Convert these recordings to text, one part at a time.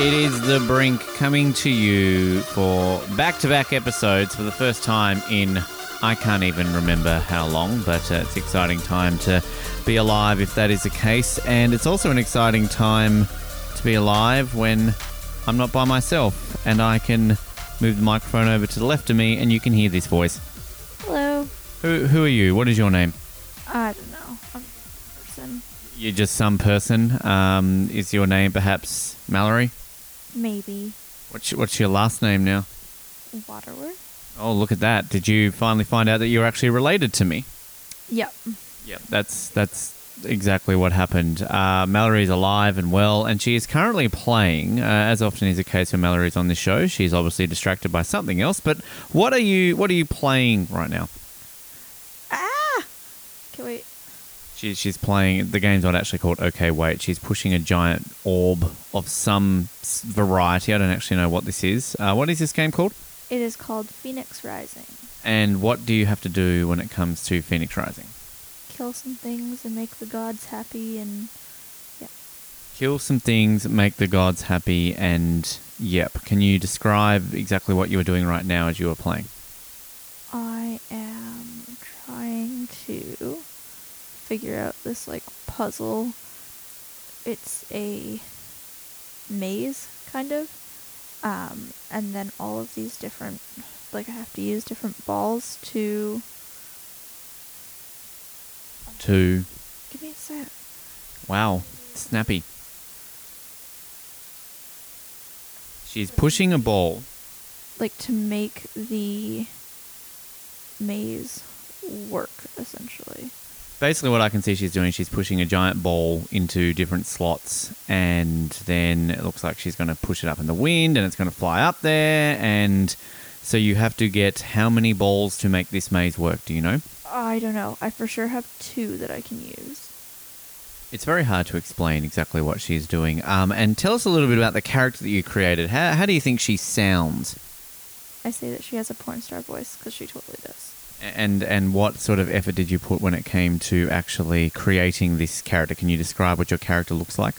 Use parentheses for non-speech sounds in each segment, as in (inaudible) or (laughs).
It is The Brink coming to you for back to back episodes for the first time in I can't even remember how long, but uh, it's an exciting time to be alive if that is the case. And it's also an exciting time to be alive when I'm not by myself and I can move the microphone over to the left of me and you can hear this voice. Hello. Who, who are you? What is your name? I don't know. I'm a person. You're just some person. Um, is your name perhaps Mallory? Maybe. What's, what's your last name now? Waterworth? Oh, look at that. Did you finally find out that you're actually related to me? Yep. Yep. That's that's exactly what happened. Uh, Mallory's alive and well, and she is currently playing. Uh, as often is the case when Mallory's on this show, she's obviously distracted by something else. But what are you what are you playing right now? Ah! Can wait. She, she's playing. The game's not actually called OK Wait. She's pushing a giant orb of some variety. I don't actually know what this is. Uh, what is this game called? It is called Fenyx Rising. And what do you have to do when it comes to Fenyx Rising? Kill some things and make the gods happy and yeah. Kill some things, make the gods happy, and yep. Can you describe exactly what you were doing right now as you were playing? I am trying to figure out this like puzzle. It's a maze kind of. Um, and then all of these different like I have to use different balls to To give me a sec. wow, snappy. She's pushing a ball. Like to make the maze work essentially. Basically, what I can see she's doing, she's pushing a giant ball into different slots, and then it looks like she's going to push it up in the wind, and it's going to fly up there, and so you have to get how many balls to make this maze work? Do you know? I don't know. I for sure have two that I can use. It's very hard to explain exactly what she's doing. Um, and tell us a little bit about the character that you created. How, how do you think she sounds? I say that she has a porn star voice because she totally does. And and what sort of effort did you put when it came to actually creating this character? Can you describe what your character looks like?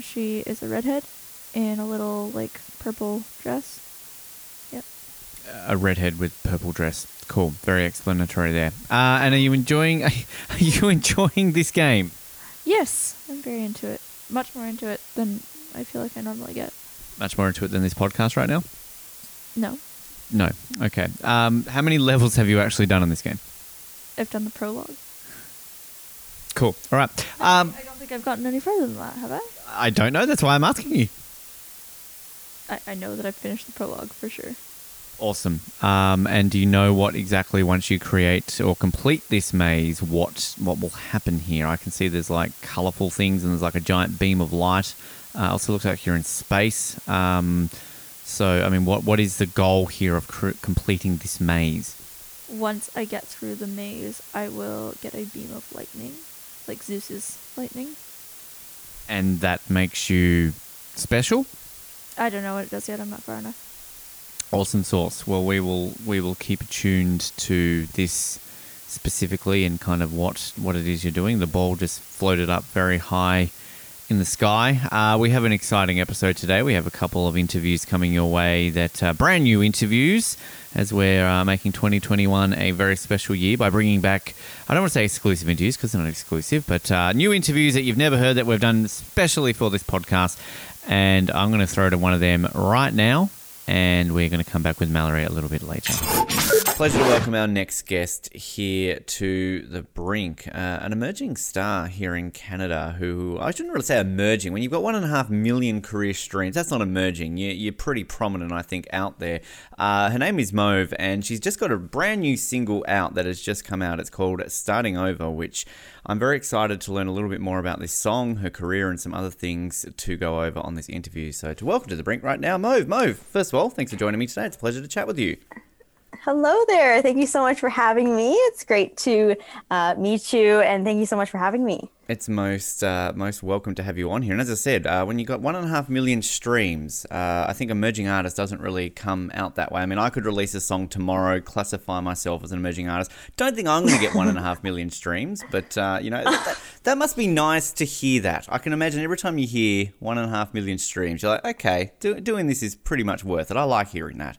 She is a redhead in a little like purple dress. Yep. A redhead with purple dress. Cool. Very explanatory there. Uh, and are you enjoying? (laughs) Are you enjoying this game? Yes, I'm very into it. Much more into it than I feel like I normally get. Much more into it than this podcast right now. No, No. Okay. Um, how many levels have you actually done on this game? I've done the prologue. Cool. All right. Um, I don't think I've gotten any further than that, have I? I don't know. That's why I'm asking you. I, I know that I've finished the prologue for sure. Awesome. Um, and do you know what exactly once you create or complete this maze, what what will happen here? I can see there's like colourful things and there's like a giant beam of light. Uh, also looks like you're in space. Um, so I mean, what what is the goal here of cr- completing this maze? Once I get through the maze, I will get a beam of lightning, like Zeus's lightning. And that makes you special. I don't know what it does yet. I'm not far enough. Awesome source. Well, we will we will keep tuned to this specifically and kind of what what it is you're doing. The ball just floated up very high in the sky. Uh, we have an exciting episode today. We have a couple of interviews coming your way that uh, brand new interviews as we're uh, making 2021 a very special year by bringing back, I don't want to say exclusive interviews because they're not exclusive, but uh, new interviews that you've never heard that we've done specially for this podcast. And I'm going to throw to one of them right now and we're going to come back with Mallory a little bit later. Pleasure to welcome our next guest here to the brink, uh, an emerging star here in Canada. Who I shouldn't really say emerging. When you've got one and a half million career streams, that's not emerging. You're, you're pretty prominent, I think, out there. Uh, her name is Mauve, and she's just got a brand new single out that has just come out. It's called "Starting Over," which I'm very excited to learn a little bit more about this song, her career, and some other things to go over on this interview. So, to welcome to the brink right now, Mauve. Mauve, first of all, thanks for joining me today. It's a pleasure to chat with you. Hello there. Thank you so much for having me. It's great to uh, meet you, and thank you so much for having me. It's most uh, most welcome to have you on here. And as I said, uh, when you got one and a half million streams, uh, I think emerging artist doesn't really come out that way. I mean, I could release a song tomorrow, classify myself as an emerging artist. Don't think I'm going to get one and a half million streams, but uh, you know that, that, must be nice to hear that. I can imagine every time you hear one and a half million streams, you're like, okay, do, doing this is pretty much worth it. I like hearing that.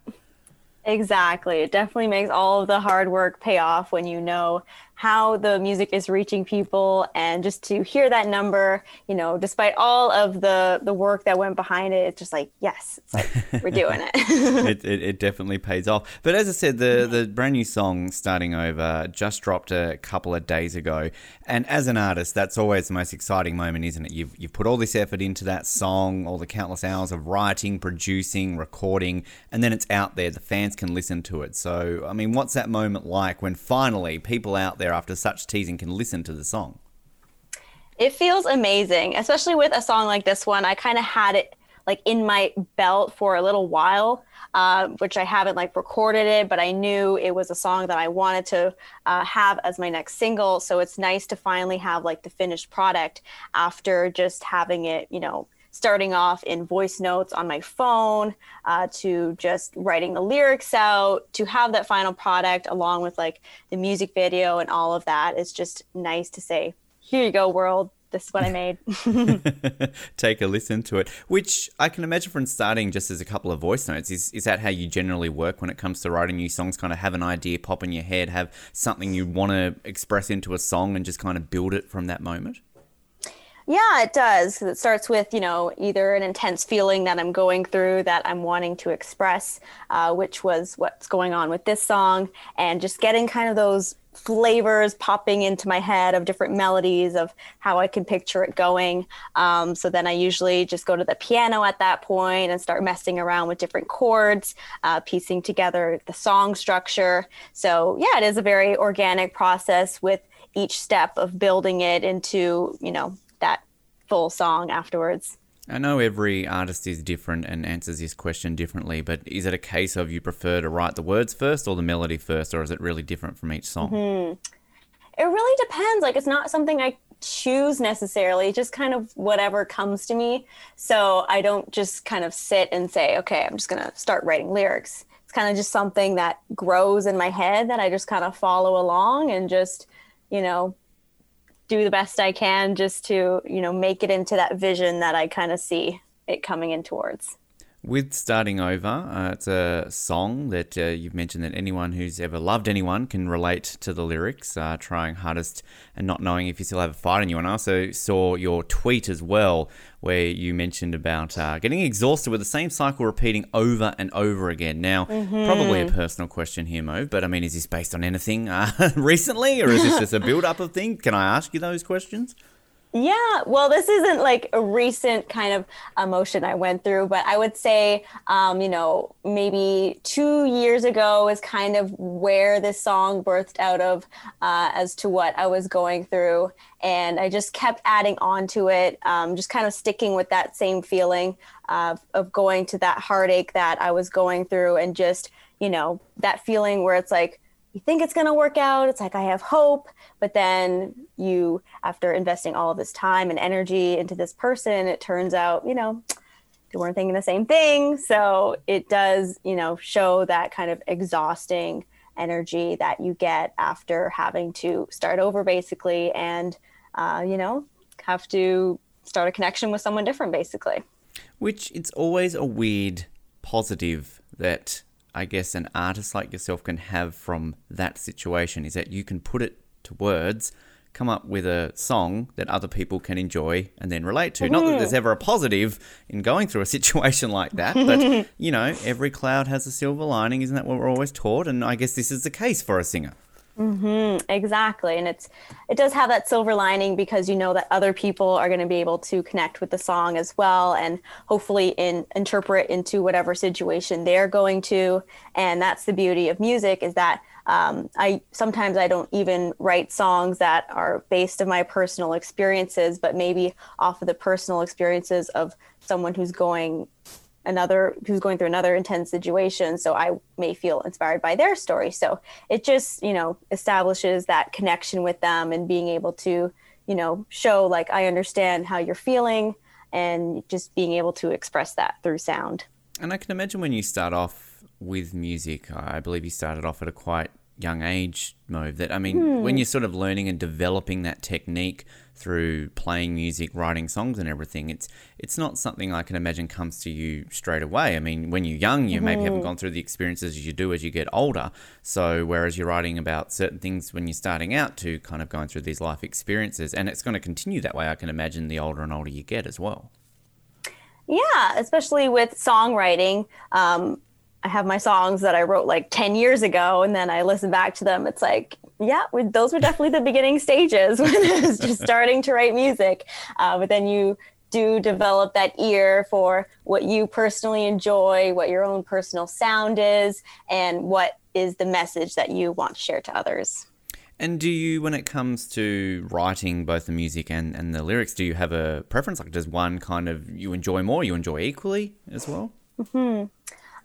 Exactly. It definitely makes all of the hard work pay off when you know how the music is reaching people and just to hear that number you know despite all of the the work that went behind it it's just like yes it's like we're (laughs) doing it. (laughs) it, it. it definitely pays off. But as i said the the brand new song starting over just dropped a couple of days ago. And as an artist that's always the most exciting moment isn't it? You've, you've put all this effort into that song all the countless hours of writing producing recording and then it's out there. The fans can listen to it. So i mean what's that moment like when finally people out there there after such teasing can listen to the song? It feels amazing, especially with a song like this one. I kind of had it like in my belt for a little while, uh, which I haven't like recorded it, but I knew it was a song that I wanted to uh, have as my next single. So it's nice to finally have like the finished product after just having it, you know, starting off in voice notes on my phone uh, to just writing the lyrics out to have that final product along with like the music video and all of that is just nice to say here you go world this is what I made. (laughs) (laughs) Take a listen to it, which I can imagine from starting just as a couple of voice notes. Is, is that how you generally work when it comes to writing new songs? Kind of have an idea pop in your head, have something you want to express into a song, and just kind of build it from that moment? Yeah, it does. It starts with, you know, either an intense feeling that I'm going through that I'm wanting to express, uh, which was what's going on with this song, and just getting kind of those flavors popping into my head of different melodies of how I can picture it going. Um, so then I usually just go to the piano at that point and start messing around with different chords, uh, piecing together the song structure. So yeah, it is a very organic process with each step of building it into, you know, that full song afterwards. I know every artist is different and answers this question differently, but is it a case of you prefer to write the words first or the melody first, or is it really different from each song? Mm-hmm. It really depends. Like, it's not something I choose necessarily, just kind of whatever comes to me. So I don't just kind of sit and say, okay, I'm just going to start writing lyrics. It's kind of just something that grows in my head that I just kind of follow along and just, you know, do the best I can just to, you know, make it into that vision that I kind of see it coming in towards. With Starting Over, uh, it's a song that uh, you've mentioned that anyone who's ever loved anyone can relate to the lyrics, uh, trying hardest and not knowing if you still have a fight in you. And I also saw your tweet as well, where you mentioned about uh, getting exhausted with the same cycle repeating over and over again. Now, mm-hmm. probably a personal question here, Mo, but I mean, is this based on anything uh, (laughs) recently or is this just a build up of things? Can I ask you those questions? Yeah, well, this isn't like a recent kind of emotion I went through, but I would say, um, you know, maybe two years ago is kind of where this song birthed out of uh, as to what I was going through. And I just kept adding on to it, um, just kind of sticking with that same feeling of, of going to that heartache that I was going through and just, you know, that feeling where it's like, you think it's going to work out. It's like, I have hope. But then you, after investing all this time and energy into this person, it turns out, you know, they weren't thinking the same thing. So it does, you know, show that kind of exhausting energy that you get after having to start over basically and, uh, you know, have to start a connection with someone different basically. Which it's always a weird positive that I guess an artist like yourself can have from that situation is that you can put it to words, come up with a song that other people can enjoy and then relate to. Mm-hmm. Not that there's ever a positive in going through a (laughs) situation like that, (laughs) but you know, every cloud has a silver lining, isn't that what we're always taught? And I guess this is the case for a singer. Mm-hmm, exactly, and it's it does have that silver lining because you know that other people are going to be able to connect with the song as well, and hopefully in interpret into whatever situation they're going to. And that's the beauty of music is that um, I sometimes I don't even write songs that are based on my personal experiences, but maybe off of the personal experiences of someone who's going another who's going through another intense situation. So i may feel inspired by their story. So it just you know establishes that connection with them and being able to you know show like i understand how you're feeling and just being able to express that through sound. And i can imagine when you start off with music i believe you started off at a quite young age Mauve that i mean hmm. when you're sort of learning and developing that technique through playing music, writing songs, and everything. It's it's not something I can imagine comes to you straight away. I mean, when you're young, you mm-hmm. maybe haven't mm-hmm. gone through the experiences you do as you get older. So whereas you're writing about certain things when you're starting out to kind of going through these life experiences, and it's going to continue that way. I can imagine the older and older you get as well. Yeah, especially with songwriting. Um, I have my songs that I wrote like 10 years ago, and then I listen back to them. It's like, yeah, those were definitely the beginning stages (laughs) when I was just (laughs) starting to write music. Uh, but then you do develop that ear for what you personally enjoy, what your own personal sound is, and what is the message that you want to share to others. And do you, when it comes to writing both the music and, and the lyrics, do you have a preference? Like, does one kind of you enjoy more, you enjoy equally as well? Mm-hmm.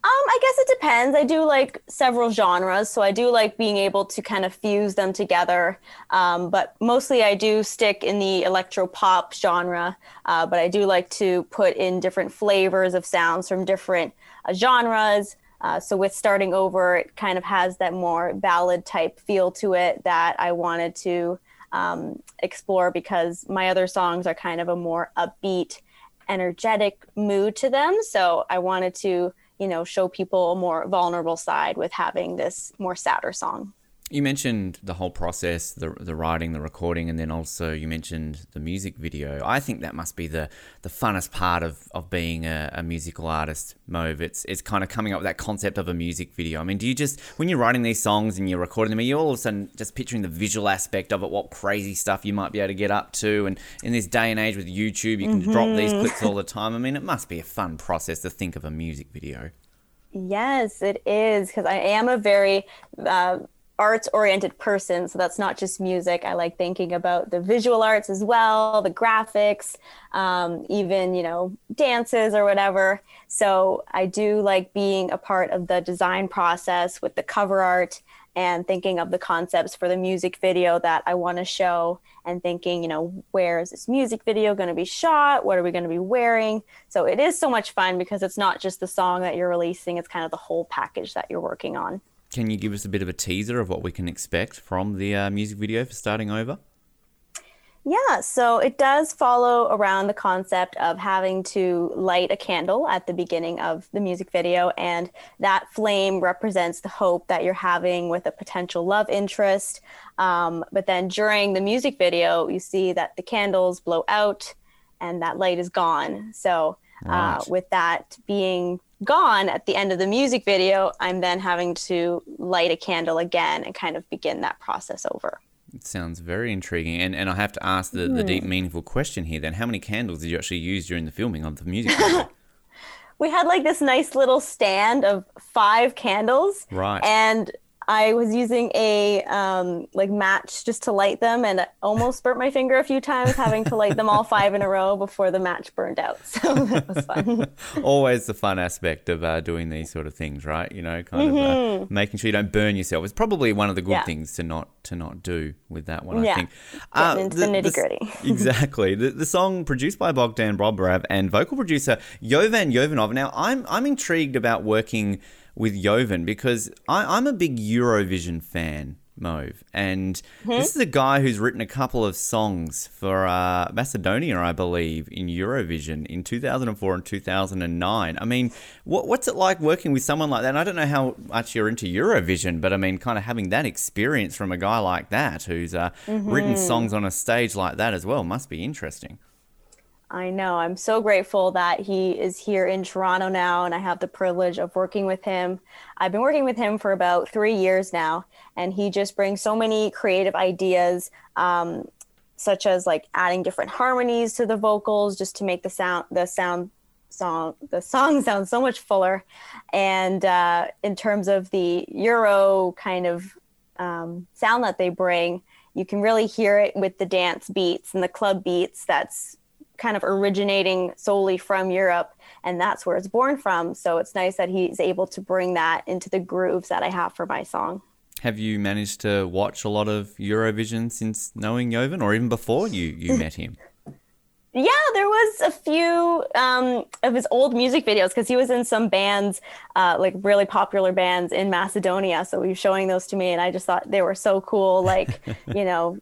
Um, I guess it depends. I do like several genres, so I do like being able to kind of fuse them together. Um, but mostly, I do stick in the electro pop genre. Uh, but I do like to put in different flavors of sounds from different uh, genres. Uh, so with starting over, it kind of has that more ballad type feel to it that I wanted to um, explore because my other songs are kind of a more upbeat, energetic mood to them. So I wanted to you know show people a more vulnerable side with having this more sadder song you mentioned the whole process, the the writing, the recording, and then also you mentioned the music video. I think that must be the, the funnest part of, of being a, a musical artist, Mauve. It's it's kind of coming up with that concept of a music video. I mean, do you just when you're writing these songs and you're recording them, are you all of a sudden just picturing the visual aspect of it, what crazy stuff you might be able to get up to? And in this day and age with YouTube, you can mm-hmm. drop these clips all the (laughs) time. I mean, it must be a fun process to think of a music video. Yes, it is because I am a very uh, arts oriented person. So that's not just music. I like thinking about the visual arts as well, the graphics, um, even, you know, dances or whatever. So I do like being a part of the design process with the cover art and thinking of the concepts for the music video that I want to show and thinking, you know, where is this music video going to be shot? What are we going to be wearing? So it is so much fun because it's not just the song that you're releasing, it's kind of the whole package that you're working on. Can you give us a bit of a teaser of what we can expect from the uh, music video for starting over? Yeah, so it does follow around the concept of having to light a candle at the beginning of the music video, and that flame represents the hope that you're having with a potential love interest. Um, but then during the music video, you see that the candles blow out and that light is gone. So, right. uh, with that being gone at the end of the music video, I'm then having to light a candle again and kind of begin that process over. It sounds very intriguing. And, and I have to ask the, the deep, hmm. meaningful question here then. How many candles did you actually use during the filming of the music video? (laughs) we had like this nice little stand of five candles. Right. And I was using a um, like match just to light them, and almost burnt my finger a few times having to light them all five in a row before the match burned out. (laughs) So that was fun. (laughs) Always the fun aspect of uh, doing these sort of things, right? You know, kind mm-hmm. of uh, making sure you don't burn yourself. It's probably one of the good yeah. things to not to not do with that one. Yeah. I think. Uh, into the, the nitty gritty. (laughs) exactly. The, the song produced by Bogdan Bobrow and vocal producer Jovan Jovanov. Now, I'm I'm intrigued about working with Jovan because I, am a big Eurovision fan, Mauve, and mm-hmm. this is a guy who's written a couple of songs for uh, Macedonia, I believe, in Eurovision in 2004 and 2009. I mean, what, what's it like working with someone like that? And I don't know how much you're into Eurovision, but I mean, kind of having that experience from a guy like that who's uh, mm-hmm. written songs on a stage like that as well must be interesting. I know. I'm so grateful that he is here in Toronto now and I have the privilege of working with him. I've been working with him for about three years now, and he just brings so many creative ideas, um, such as like adding different harmonies to the vocals just to make the sound, the sound song, the song (laughs) sounds so much fuller. And uh, in terms of the Euro kind of um, sound that they bring, you can really hear it with the dance beats and the club beats that's kind of originating solely from Europe, and that's where it's born from. So it's nice that he's able to bring that into the grooves that I have for my song. Have you managed to watch a lot of Eurovision since knowing Jovan, or even before you you met him? (laughs) Yeah, there was a few um, of his old music videos because he was in some bands, uh, like really popular bands in Macedonia. So he was showing those to me, and I just thought they were so cool. Like, (laughs) you know,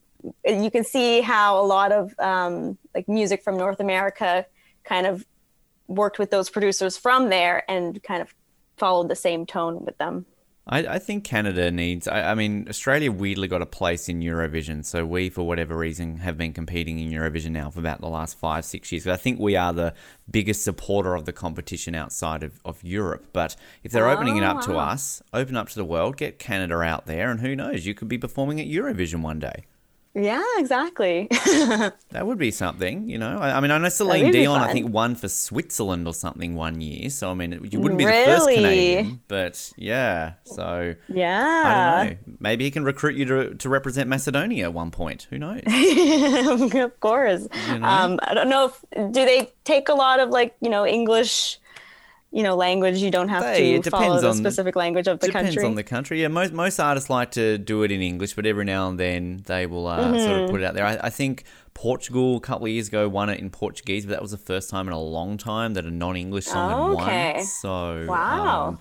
you can see how a lot of um, like music from North America kind of worked with those producers from there and kind of followed the same tone with them. I, I think Canada needs. I, I, mean, Australia weirdly got a place in Eurovision, so we, for whatever reason, have been competing in Eurovision now for about the last five, six years. But I think we are the biggest supporter of the competition outside of, of Europe. But if they're oh, opening it up oh, wow. to us, open up to the world, get Canada out there, and who knows, you could be performing at Eurovision one day. Yeah, exactly. (laughs) that would be something, you know. I, I mean, I know Celine Dion, I think, won for Switzerland or something one year. So, I mean, you wouldn't be really? the first Canadian, but yeah. So, yeah. I don't know. Maybe he can recruit you to, to represent Macedonia at one point. Who knows? (laughs) of course. You know? um, I don't know if, do they take a lot of like, you know, English you know language you don't have hey, to follow the specific language of the depends country. depends on the country. Yeah most most artists like to do it in english but every now and then they will uh, mm-hmm. sort of mm-hmm. put it out there. I, I, think portugal a couple of years ago won it in portuguese but that was the first time in a long time that a non-english song oh, had won. So wow. um,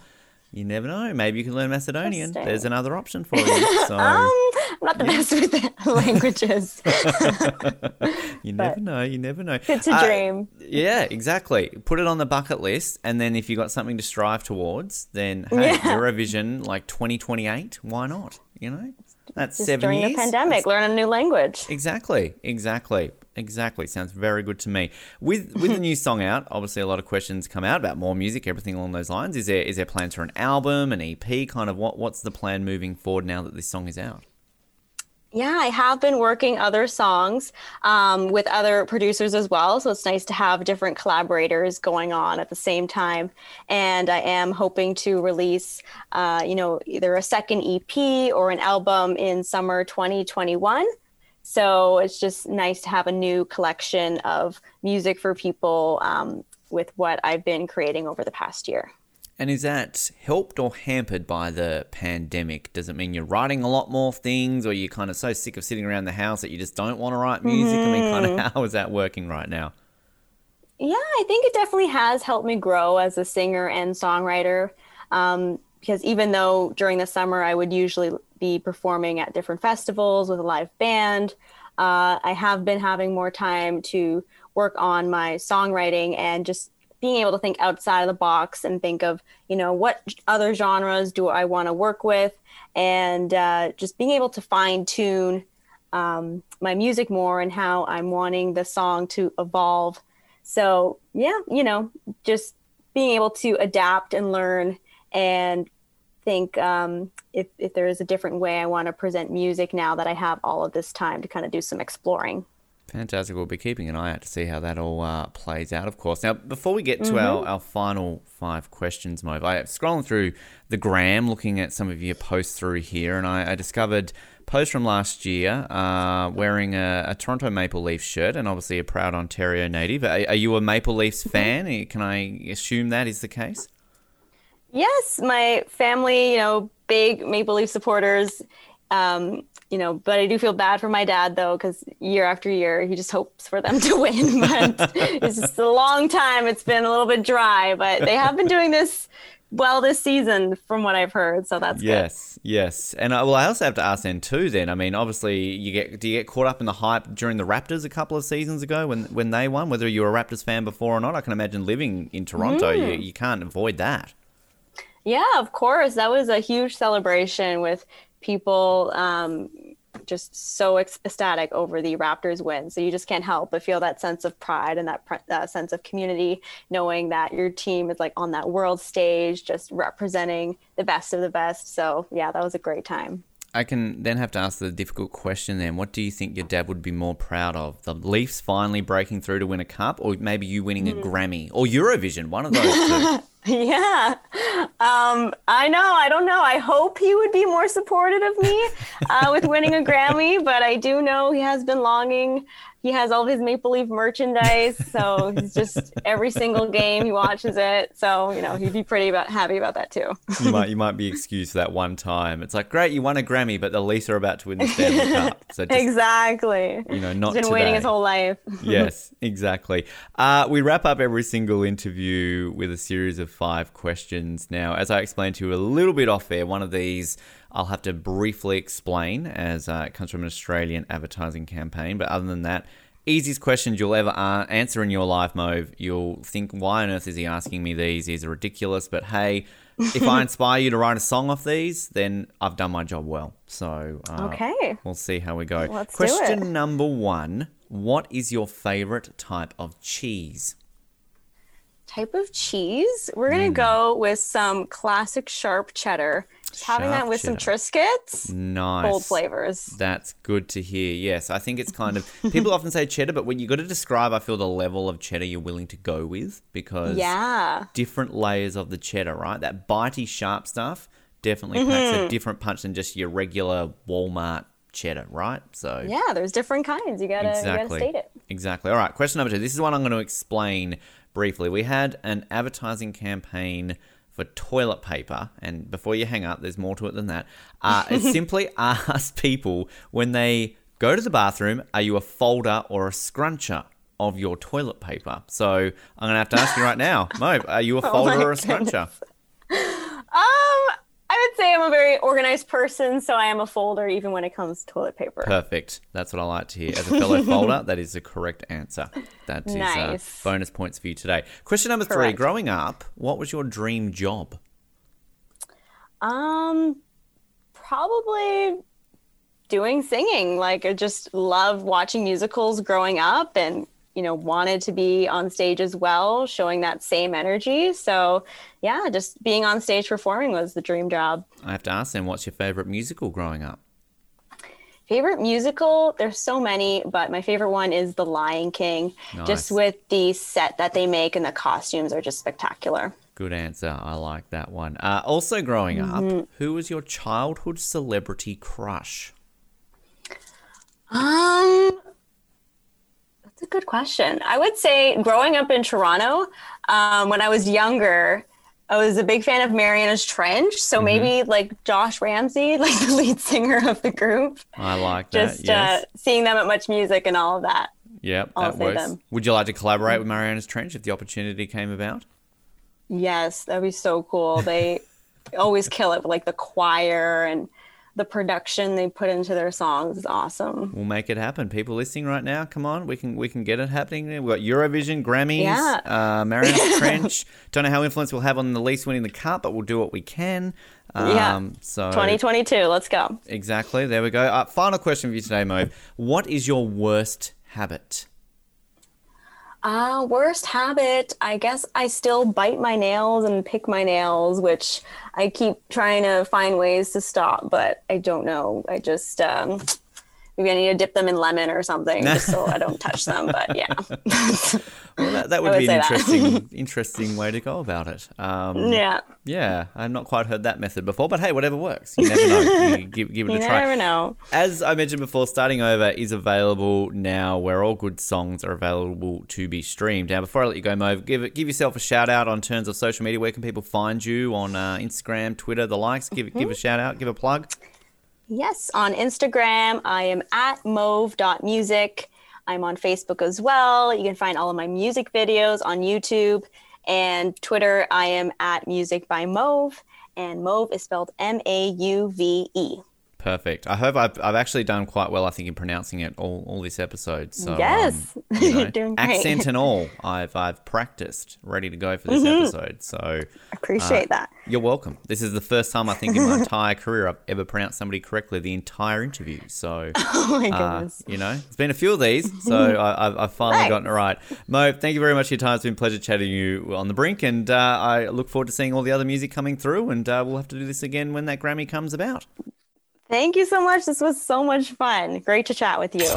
you never know. Maybe you can learn Macedonian. There's another option for you. (laughs) So, um, I'm not the yeah. best with (laughs) languages. (laughs) you never know. You never know. It's a uh, dream. Yeah, exactly. Put it on the bucket list, and then if you got something to strive towards, then hey, yeah. Eurovision like 2028. Why not? You know, that's Just seven during years. the pandemic, that's... learn a new language. Exactly. Exactly. Exactly. Sounds very good to me. With with the (laughs) new song out, obviously a lot of questions come out about more music, everything along those lines. Is there is there plans for an album, an EP? Kind of what what's the plan moving forward now that this song is out? Yeah, I have been working other songs um, with other producers as well. So it's nice to have different collaborators going on at the same time. And I am hoping to release, uh, you know, either a second EP or an album in summer 2021. So it's just nice to have a new collection of music for people um, with what I've been creating over the past year. And is that helped or hampered by the pandemic? Does it mean you're writing a lot more things, or you're kind of so sick of sitting around the house that you just don't want to write music? Mm-hmm. I mean, kind of mm-hmm. how is that working right now? Yeah, I think it definitely has helped me grow as a singer and songwriter. Um, because even though during the summer I would usually be performing at different festivals with a live band. Uh, I have been having more time to work on my songwriting and just being able to think outside of the box and think of, you know, what other genres do I want to work with, and uh, just being able to fine tune um, my music more and how I'm wanting the song to evolve. So, yeah, you know, just being able to adapt and learn and think um, if, if there is a different way I want to present music now that I have all of this time to kind of do some exploring. Fantastic. We'll be keeping an eye out to see how that all uh, plays out, of course. Now, before we get to mm-hmm. our, our final five questions, Mauve, I am scrolling through the gram, looking at some of your posts through here, and I, I discovered post from last year uh, wearing a, a, Toronto Maple Leaf shirt and obviously a proud Ontario native. Are, are you a Maple Leafs mm-hmm. fan? Can I assume that is the case? Yes, my family, you know, big Maple Leaf supporters. Um, you know, but I do feel bad for my dad though, because year after year he just hopes for them (laughs) to win. But it's just a long time. It's been a little bit dry, but they have been doing this well this season, from what I've heard. So that's yes, good. yes. And uh, well, I also have to ask then too. Then I mean, obviously, you get do you get caught up in the hype during the Raptors a couple of seasons ago when when they won? Whether you were a Raptors fan before or not, I can imagine living in Toronto, mm. you you can't avoid that. Yeah, of course. That was a huge celebration with people um, just so ecstatic over the Raptors win. So you just can't help but feel that sense of pride and that sense of community, knowing that your team is like on that world stage, just representing the best of the best. So yeah, that was a great time. I can then have to ask the difficult question then. What do you think your dad would be more proud of? The Leafs finally breaking through to win a cup, or maybe you winning mm. a Grammy or Eurovision? One of those two. (laughs) (laughs) yeah. Um, I know. I don't know. I hope he would be more supportive of me uh, with winning a Grammy, but I do know he has been longing, he has all his Maple Leaf merchandise. So he's just every single game he watches it. So you know he'd be pretty about happy about that too. you might you might be excused for that one time. It's like great, you won a Grammy, but the Leafs are about to win the Stanley (laughs) Cup. So just, exactly. you know, not He's been today. waiting his whole life. (laughs) yes, exactly. Uh, we wrap up every single interview with a series of five questions. Now, as I explained to you a little bit off air, one of these I'll have to briefly explain as uh, it comes from an Australian advertising campaign. But other than that, easiest questions you'll ever uh, answer in your life, Mauve. You'll think, why on earth is he asking me these? These are ridiculous. But hey, if I (laughs) inspire you to write a song off these, then I've done my job well. So uh, Okay. We'll see how we go. Let's Question number one What is your favorite type of cheese? Type of cheese. We're gonna go with some classic sharp cheddar. Just having that with some. Triscuits. Nice. Bold flavors. That's good to hear. Yes, I think it's kind of people often say cheddar, but when you got to describe, I feel the level of cheddar you're willing to go with because Yeah. different layers of the cheddar, right? That bitey sharp stuff definitely packs Mm-hmm. a different punch than just your regular Walmart cheddar, right? So Yeah, there's different kinds. You gotta you gotta state it. Exactly. All right. Question number two. This is one I'm going to explain briefly. We had an advertising campaign for toilet paper, and before you hang up, there's more to it than that. Uh, it (laughs) simply asked people when they go to the bathroom, are you a folder or a scruncher? Of your toilet paper. So I'm going to have to ask you right now, Mo, are you a (laughs) folder Oh or a scruncher? (laughs) Um, I would say I'm a very organized person, so I am a folder even when it comes to toilet paper. Perfect. That's what I like to hear. As a fellow folder, that is the correct answer. That is Nice. uh, bonus points for you today. Question number three. Growing up, what was your dream job? Um, probably doing singing. Like I just love watching musicals growing up and you know wanted to be on stage as well, showing that same energy. So, yeah, just being on stage performing was the dream job. I have to ask then, what's your favorite musical growing up? Favorite musical? There's so many, but my favorite one is The Lion King. Nice. Just with the set that they make and the costumes are just spectacular. Good answer. I like that one. Uh, also, growing Mm-hmm. up, who was your childhood celebrity crush? Um, that's a good question. I would say growing up in Toronto, um, when I was younger, I was a big fan of Marianas Trench. So maybe like Josh Ramsay, (laughs) like the lead singer of the group. I like that. Just yes. uh, seeing them at Much Music and all of that. yep, I'll that works. them. Would you like to collaborate with Marianas Trench if the opportunity came about? Yes, that'd be so cool. They (laughs) always kill it with like the choir and the production they put into their songs is awesome. We'll make it happen. People listening right now, come on, we can we can get it happening. We've got Eurovision, Grammys, Yeah. uh, Marianas (laughs) Trench. Don't know how influence we'll have on the Leafs winning the cup, but we'll do what we can. Um, Yeah. So 2022, let's go. exactly. There we go. Uh, final question for you today, Mo. What is your worst habit? Uh, worst habit, I guess I still bite my nails and pick my nails, which I keep trying to find ways to stop, but I don't know. I just, um, maybe I need to dip them in lemon or something just so I don't touch them, but (laughs) yeah. Well, that, that (laughs) would, would be an interesting (laughs) interesting way to go about it. Um, yeah. yeah, I've not quite heard that method before, but hey, whatever works. You never know. You give, give it You a try. never know. As I mentioned before, Starting Over is available now where all good songs are available to be streamed. Now, before I let you go, Mo, give, it, give yourself a shout out on terms of social media. Where can people find you on uh, Instagram, Twitter, the likes? Give, give a shout out, give a plug. Yes, on Instagram, I am at mauve.music. I'm on Facebook as well. You can find all of my music videos on YouTube. And Twitter, I am at music by Mauve. And Mauve is spelled M A U V E. Perfect. I hope I've, I've actually done quite well, I think, in pronouncing it all, all this episode. So, Yes. um, you (laughs) know, doing great. accent and all, I've, I've practiced, ready to go for this Mm-hmm. episode. So, Appreciate that. You're welcome. This is the first time I think in my (laughs) entire career I've ever pronounced somebody correctly the entire interview. So, (laughs) Oh my uh, goodness. you know, it's been a few of these, so I, I've, I've finally Thanks. gotten it right. Mo, thank you very much for your time. It's been a pleasure chatting you on the brink, and uh, I look forward to seeing all the other music coming through. And uh, we'll have to do this again when that Grammy comes about. Thank you so much. This was so much fun. Great to chat with you.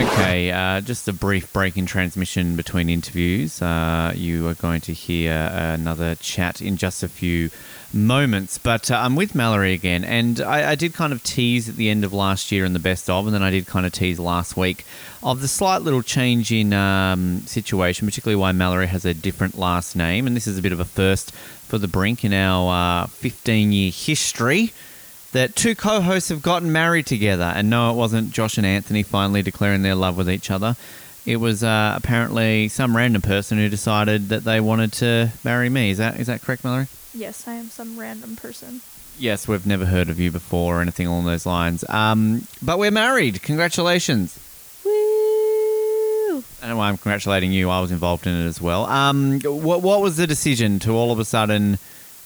Okay, uh, just a brief break in transmission between interviews. Uh, you are going to hear another chat in just a few moments. But uh, I'm with Mallory again, and I, I, did kind of tease at the end of last year in the best of, and then I did kind of tease last week of the slight little change in um, situation, particularly why Mallory has a different last name. And this is a bit of a first for the brink in our uh, 15 year history that two co hosts have gotten married together. And no, it wasn't Josh and Anthony finally declaring their love with each other. It was uh, apparently some random person who decided that they wanted to marry me. Is that is that correct, Mallory? Yes, I am some random person. Yes, we've never heard of you before or anything along those lines. Um, but we're married. Congratulations. Woo! And I'm congratulating you. I was involved in it as well. Um, what, what was the decision to all of a sudden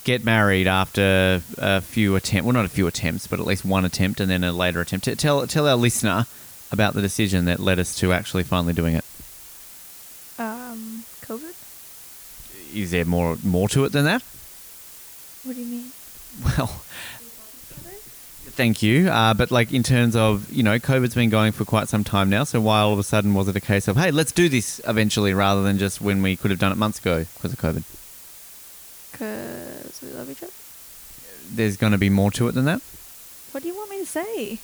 get married after a few attempts? Well, not a few attempts, but at least one attempt and then a later attempt. Tell, tell our listener about the decision that led us to actually finally doing it. Um, COVID? Is there more more to it than that? What do you mean? Well, thank you. Uh, but like in terms of you know, COVID's been going for quite some time now. So why all of a sudden was it a case of hey, let's do this eventually, rather than just when we could have done it months ago because of COVID? Because we love each other. There's going to be more to it than that. What do you want me to say?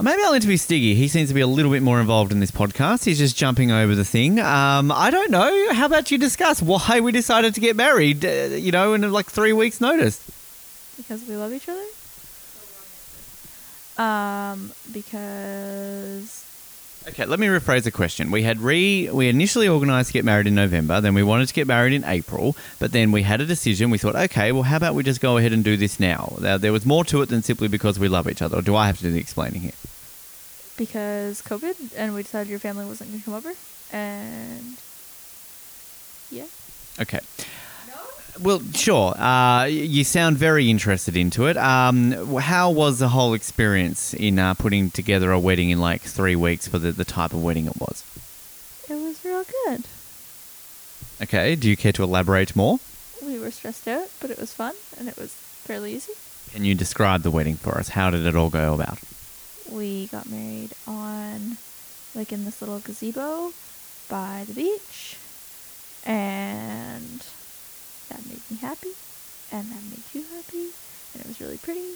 Maybe I'll interview Stiggy. He seems to be a little bit more involved in this podcast. He's just jumping over the thing. Um, I don't know. How about you discuss why we decided to get married, uh, you know, in like three weeks' notice? Because we love each other? Um, because. Okay, let me rephrase the question. We had re we initially organised to get married in November, then we wanted to get married in April, but then we had a decision. We thought, okay, well, how about we just go ahead and do this now? Now there was more to it than simply because we love each other. Or do I have to do the explaining here? Because COVID, and we decided your family wasn't going to come over, and yeah. Okay. Well, sure. Uh, you sound very interested into it. Um, how was the whole experience in uh, putting together a wedding in like three weeks for the, the type of wedding it was? It was real good. Okay. Do you care to elaborate more? We were stressed out, but it was fun and it was fairly easy. Can you describe the wedding for us? How did it all go about? We got married on, like, in this little gazebo by the beach, and that made me happy, and that made you happy, and it was really pretty.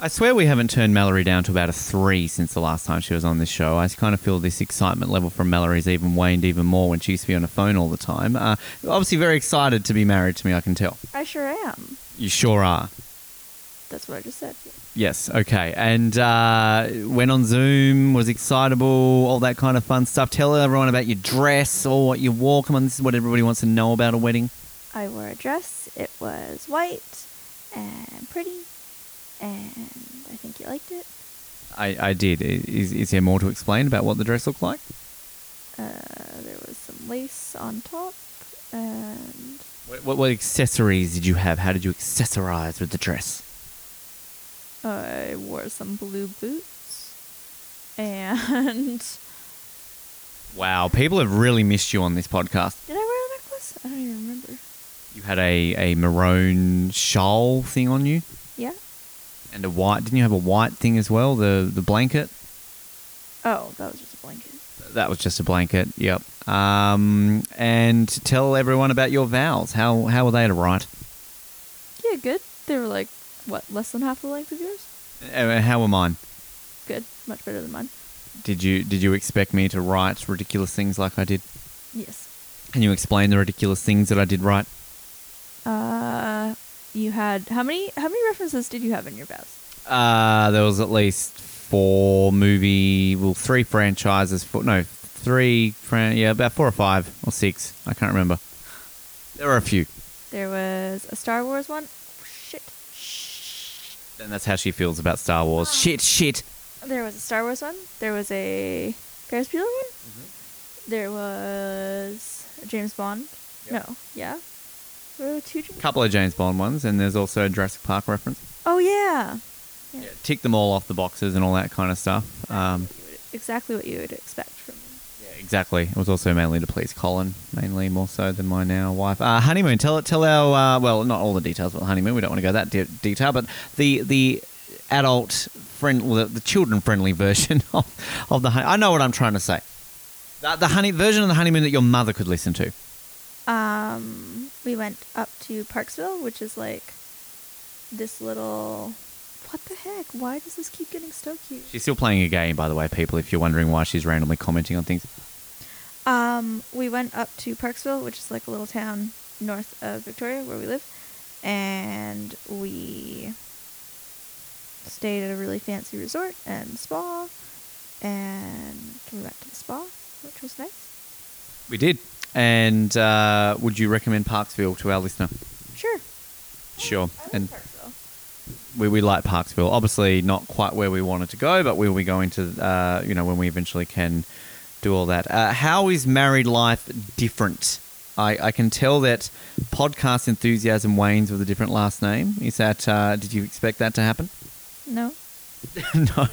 I swear we haven't turned Mallory down to about a three since the last time she was on this show. I kind of feel this excitement level from Mallory's even waned even more when she used to be on the phone all the time. Uh, obviously, very excited to be married to me, I can tell. I sure am. You sure are. That's what I just said. Yes, okay. And uh, went on Zoom, was excitable, all that kind of fun stuff. Tell everyone about your dress or what you wore. Come on, this is what everybody wants to know about a wedding. I wore a dress. It was white and pretty, and I think you liked it. I, I did. Is, is there more to explain about what the dress looked like? Uh, there was some lace on top, and what, what, what accessories did you have? How did you accessorize with the dress? I wore some blue boots, and wow, people have really missed you on this podcast. Did I wear a necklace? I don't even remember. You had a, a maroon shawl thing on you? Yeah. And a white. Didn't you have a white thing as well? The the blanket. Oh, that was just a blanket. That was just a blanket. Yep. Um, and tell everyone about your vows. How how were they to write? Yeah, good. They were like what, less than half the length of yours? Uh, how were mine? Good, much better than mine. Did you did you expect me to write ridiculous things like I did? Yes. Can you explain the ridiculous things that I did right? Uh, you had how many how many references did you have in your vows? Uh, there was at least four movie, well, three franchises. Four, no, three. Fran- yeah, about four or five or six. I can't remember. There were a few. There was a Star Wars one. Shit. Shh. And that's how she feels about Star Wars. Shit, shit. There was a Star Wars one. There was a Ferris Bueller one. Mm-hmm. There was James Bond. Yep. No, yeah. There were two James couple of James Bond ones, and there's also a Jurassic Park reference. Oh yeah. Yeah. Yeah, tick them all off the boxes and all that kind of stuff. Um, exactly what you would expect from me. yeah, exactly. It was also mainly to please Colin, mainly more so than my now wife. Uh, honeymoon. Tell tell our uh, well, not all the details about the honeymoon. We don't want to go that de- detail, but the the adult friend, the, the children friendly (laughs) version of, of the. hon- I know what I'm trying to say. The, the honey version of the honeymoon that your mother could listen to. Um, we went up to Parksville, which is like this little. What the heck? Why does this keep getting so cute? She's still playing a game, by the way, people. If you're wondering why she's randomly commenting on things. Um, we went up to Parksville, which is like a little town north of Victoria, where we live, and we stayed at a really fancy resort and spa, and we went to the spa, which was nice. We did. And uh, would you recommend Parksville to our listener? Sure. Sure. And we, we like Parksville. Obviously, not quite where we wanted to go, but we'll be going to, uh, you know, when we eventually can do all that. Uh, how is married life different? I, I can tell that podcast enthusiasm wanes with a different last name. Is that, uh, did you expect that to happen? No. (laughs) no,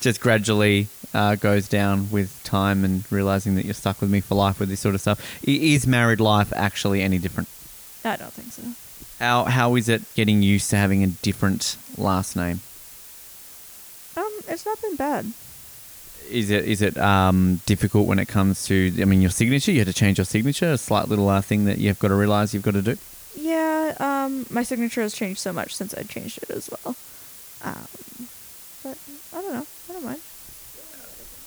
just gradually uh, goes down with time and realizing that you're stuck with me for life with this sort of stuff. Is married life actually any different? I don't think so. How how is it getting used to having a different last name? Um, it's not been bad. Is it is it um, difficult when it comes to I mean your signature? You had to change your signature, a slight little uh, thing that you've got to realize you've got to do. Yeah, um, my signature has changed so much since I changed it as well. Um, but I don't know. I don't mind.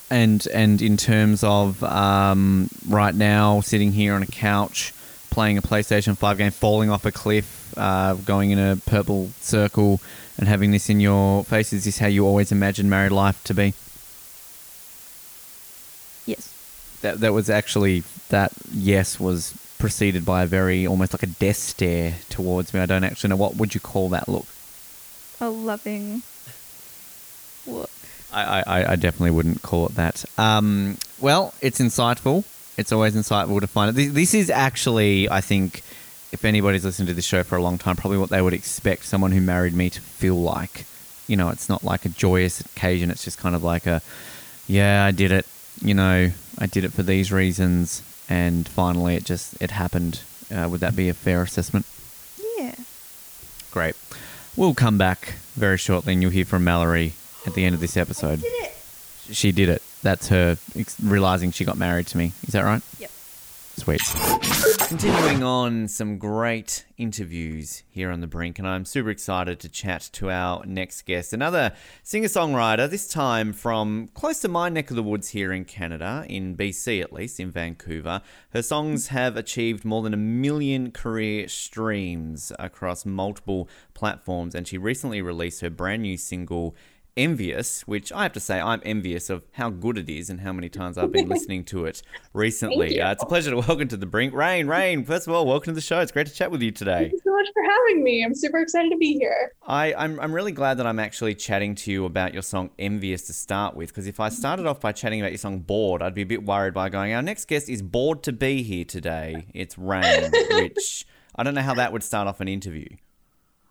And and in terms of um, right now, sitting here on a couch, playing a PlayStation Five game, falling off a cliff, uh, going in a purple circle, and having this in your face, is this how you always imagined married life to be? Yes. That that was actually that yes was preceded by a very almost like a death stare towards me. I don't actually know what would you call that look. A loving look. I, I, I definitely wouldn't call it that. Um, well, it's insightful. It's always insightful to find it. This, this is actually, I think, if anybody's listened to this show for a long time, probably what they would expect someone who married me to feel like. You know, it's not like a joyous occasion. It's just kind of like a, yeah, I did it. You know, I did it for these reasons, and finally, it just it happened. Uh, would that be a fair assessment? Yeah. Great. We'll come back very shortly, and you'll hear from Mallory at the end of this episode. it. She did it. That's her ex- realizing she got married to me. Is that right? Yep. Sweet. Continuing on, some great interviews here on the brink, and I'm super excited to chat to our next guest, another singer songwriter, this time from close to my neck of the woods here in Canada, in BC at least, in Vancouver. Her songs have achieved more than a million career streams across multiple platforms, and she recently released her brand new single. Envious, which I have to say, I'm envious of how good it is and how many times I've been listening to it (laughs) recently. Uh, it's a pleasure to welcome to the brink, Reyne. Reyne, first of all, welcome to the show. It's great to chat with you today. Thank you so much for having me. I'm super excited to be here. I, I'm, I'm really glad that I'm actually chatting to you about your song Envious to start with, because if I started off by chatting about your song Bored, I'd be a bit worried by going, Our next guest is bored to be here today. It's Reyne, (laughs) which I don't know how that would start off an interview.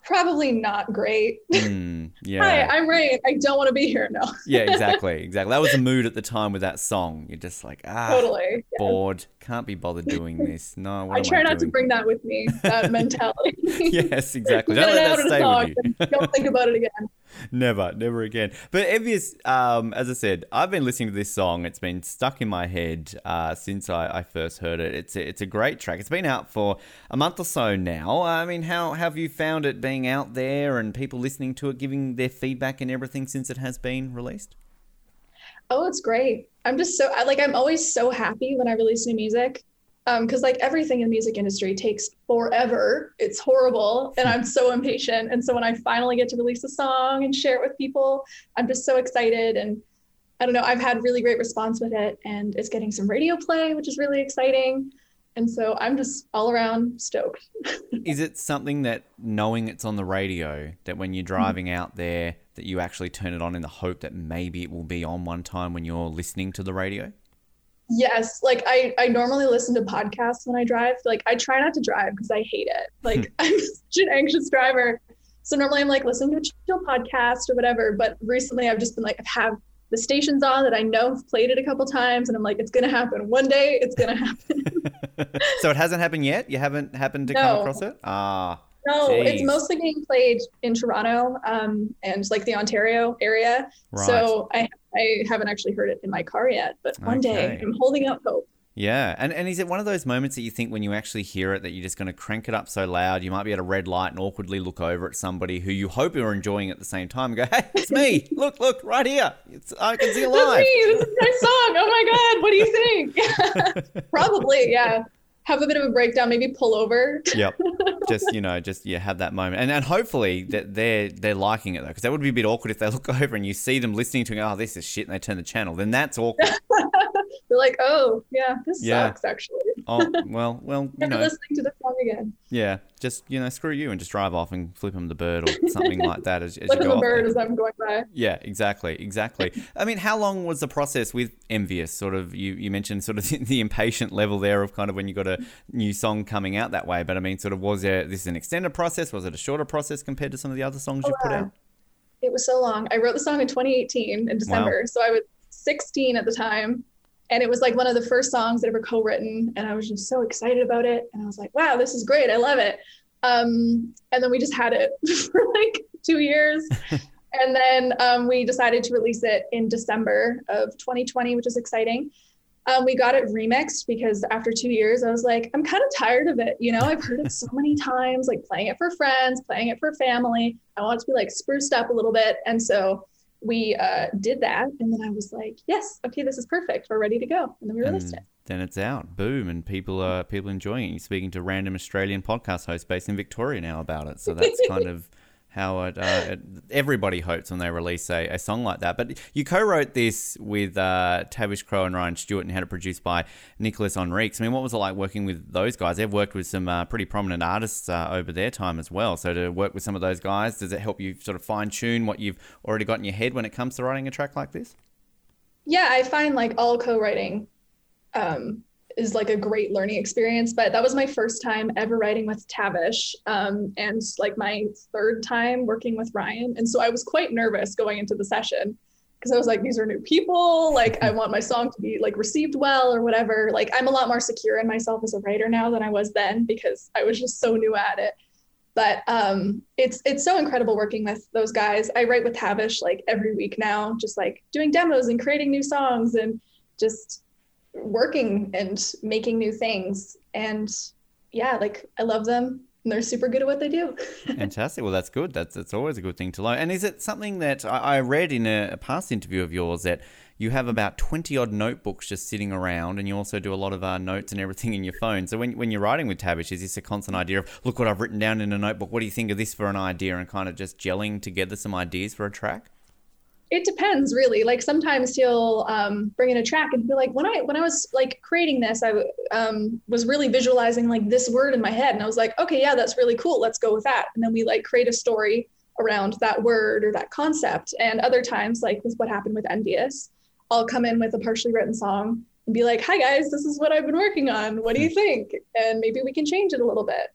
Probably not great. (laughs) Hmm, yeah. Hi, I'm Reyne. I don't want to be here. No, (laughs) yeah, exactly, exactly. That was the mood at the time with that song. You're just like, ah, totally. Yeah. bored, can't be bothered doing (laughs) this. No, what I try I not to bring that with me, that mentality. yes, exactly. Get Don't it let out that stay song with you. don't think about it again. (laughs) Never, never again. But Envious, um, as I said, I've been listening to this song. It's been stuck in my head uh, since I, I first heard it. It's a, it's a great track. It's been out for a month or so now. I mean, how, how have you found it being out there and people listening to it, giving their feedback and everything since it has been released? Oh, it's great. I'm just so I like I'm always so happy when I release new music. Um, because like everything in the music industry takes forever. It's horrible. And I'm so impatient. And so when I finally get to release a song and share it with people, I'm just so excited. And I don't know, I've had really great response with it and it's getting some radio play, which is really exciting. And so I'm just all around stoked. (laughs) Is it something that knowing it's on the radio, that when you're driving out there, that you actually turn it on in the hope that maybe it will be on one time when you're listening to the radio? Yes, like I I normally listen to podcasts when I drive. Like I try not to drive because I hate it. Like (laughs) I'm such an anxious driver. So normally I'm like listening to a chill podcast or whatever. But recently I've just been like I have the stations on that I know have played it a couple times, and I'm like it's gonna happen one day. It's gonna happen. (laughs) (laughs) so it hasn't happened yet. You haven't happened to come across it. Ah, No, it's mostly being played in Toronto um, and like the Ontario area. Right. So I I haven't actually heard it in my car yet, but one day I'm holding out hope. Yeah, and and is it one of those moments that you think when you actually hear it that you're just going to crank it up so loud you might be at a red light and awkwardly look over at somebody who you hope you're enjoying at the same time and go, "Hey, it's me! (laughs) look, look, right here! It's, I can see That's me. This is my song. Oh my god, what do you think? (laughs) (laughs) Probably, yeah. Have a bit of a breakdown, maybe pull over. (laughs) Yep. (laughs) Just you know, just yeah, have that moment, and and hopefully that they're they're liking it though, because that would be a bit awkward if they (laughs) look over and you see them listening to, oh, this is shit, and they turn the channel. Then that's awkward. They're like, oh yeah, this Yeah. sucks actually. Oh, well, well, you Never know, listening to the song again. yeah, just you know, screw you and just drive off and flip him the bird or (laughs) something like that as, as Look you go the there. bird as I'm going by. Yeah, exactly, exactly. I mean, how long was the process with Envious? Sort of, you, you mentioned sort of (laughs) the impatient level there of kind of when you got a new song coming out that way. But I mean, sort of, was there this is an extended process? Was it a shorter process compared to some of the other songs you've put wow. out? It was so long. I wrote the song in 2018 in December. So I was 16 at the time. And it was like one of the first songs I'd ever co-written. And I was just so excited about it. And I was like, wow, this is great. I love it. Um, and then we just had it (laughs) for like two years. (laughs) and then um, we decided to release it in December of 2020, which is exciting. Um, we got it remixed because after two years, I was like, I'm kind of tired of it. You know, I've heard it so many (laughs) times, like playing it for friends, playing it for family. I want it to be like spruced up a little bit. And so we uh, did that. And then I was like, yes, okay, this is perfect. We're ready to go. And then we released And it. then it's out, boom, and people are people enjoying it. You're speaking to random Australian podcast host based in Victoria now about it, so that's kind (laughs) of how it, uh, it. Everybody hopes when they release a, a song like that. But you co-wrote this with uh, Tavish Crowe and Ryan Stewart, and had it produced by Nicholas Enriques. I mean, what was it like working with those guys? They've worked with some uh, pretty prominent artists uh, over their time as well. So to work with some of those guys, does it help you sort of fine tune what you've already got in your head when it comes to writing a track like this? yeah i find like all co-writing um, is like a great learning experience but that was my first time ever writing with tavish um, and like my third time working with ryan and so i was quite nervous going into the session because i was like these are new people like i want my song to be like received well or whatever. Like i'm a lot more secure in myself as a writer now than i was then because i was just so new at it. But um, it's it's so incredible working with those guys. I write with Tavish like every week now, just like doing demos and creating new songs and just working and making new things. And yeah, like I love them and they're super good at what they do. (laughs) Fantastic. Well, that's good. That's that's always a good thing to learn. And is it something that I, I read in a, a past interview of yours that you have about twenty odd notebooks just sitting around, and you also do a lot of uh, notes and everything in your phone. So when when you're writing with Tavish, is this a constant idea of look what I've written down in a notebook? What do you think of this for an idea, and kind of just gelling together some ideas for a track? It depends really. Like sometimes he'll um, bring in a track and be like when i when i was like creating this i um, was really visualizing like this word in my head and i was like okay yeah that's really cool. Let's go with that and then we like create a story around that word or that concept. And other times like with what happened with envious i'll come in with a partially written song and be like hi guys this is what i've been working on. What do you (laughs) think? And maybe we can change it a little bit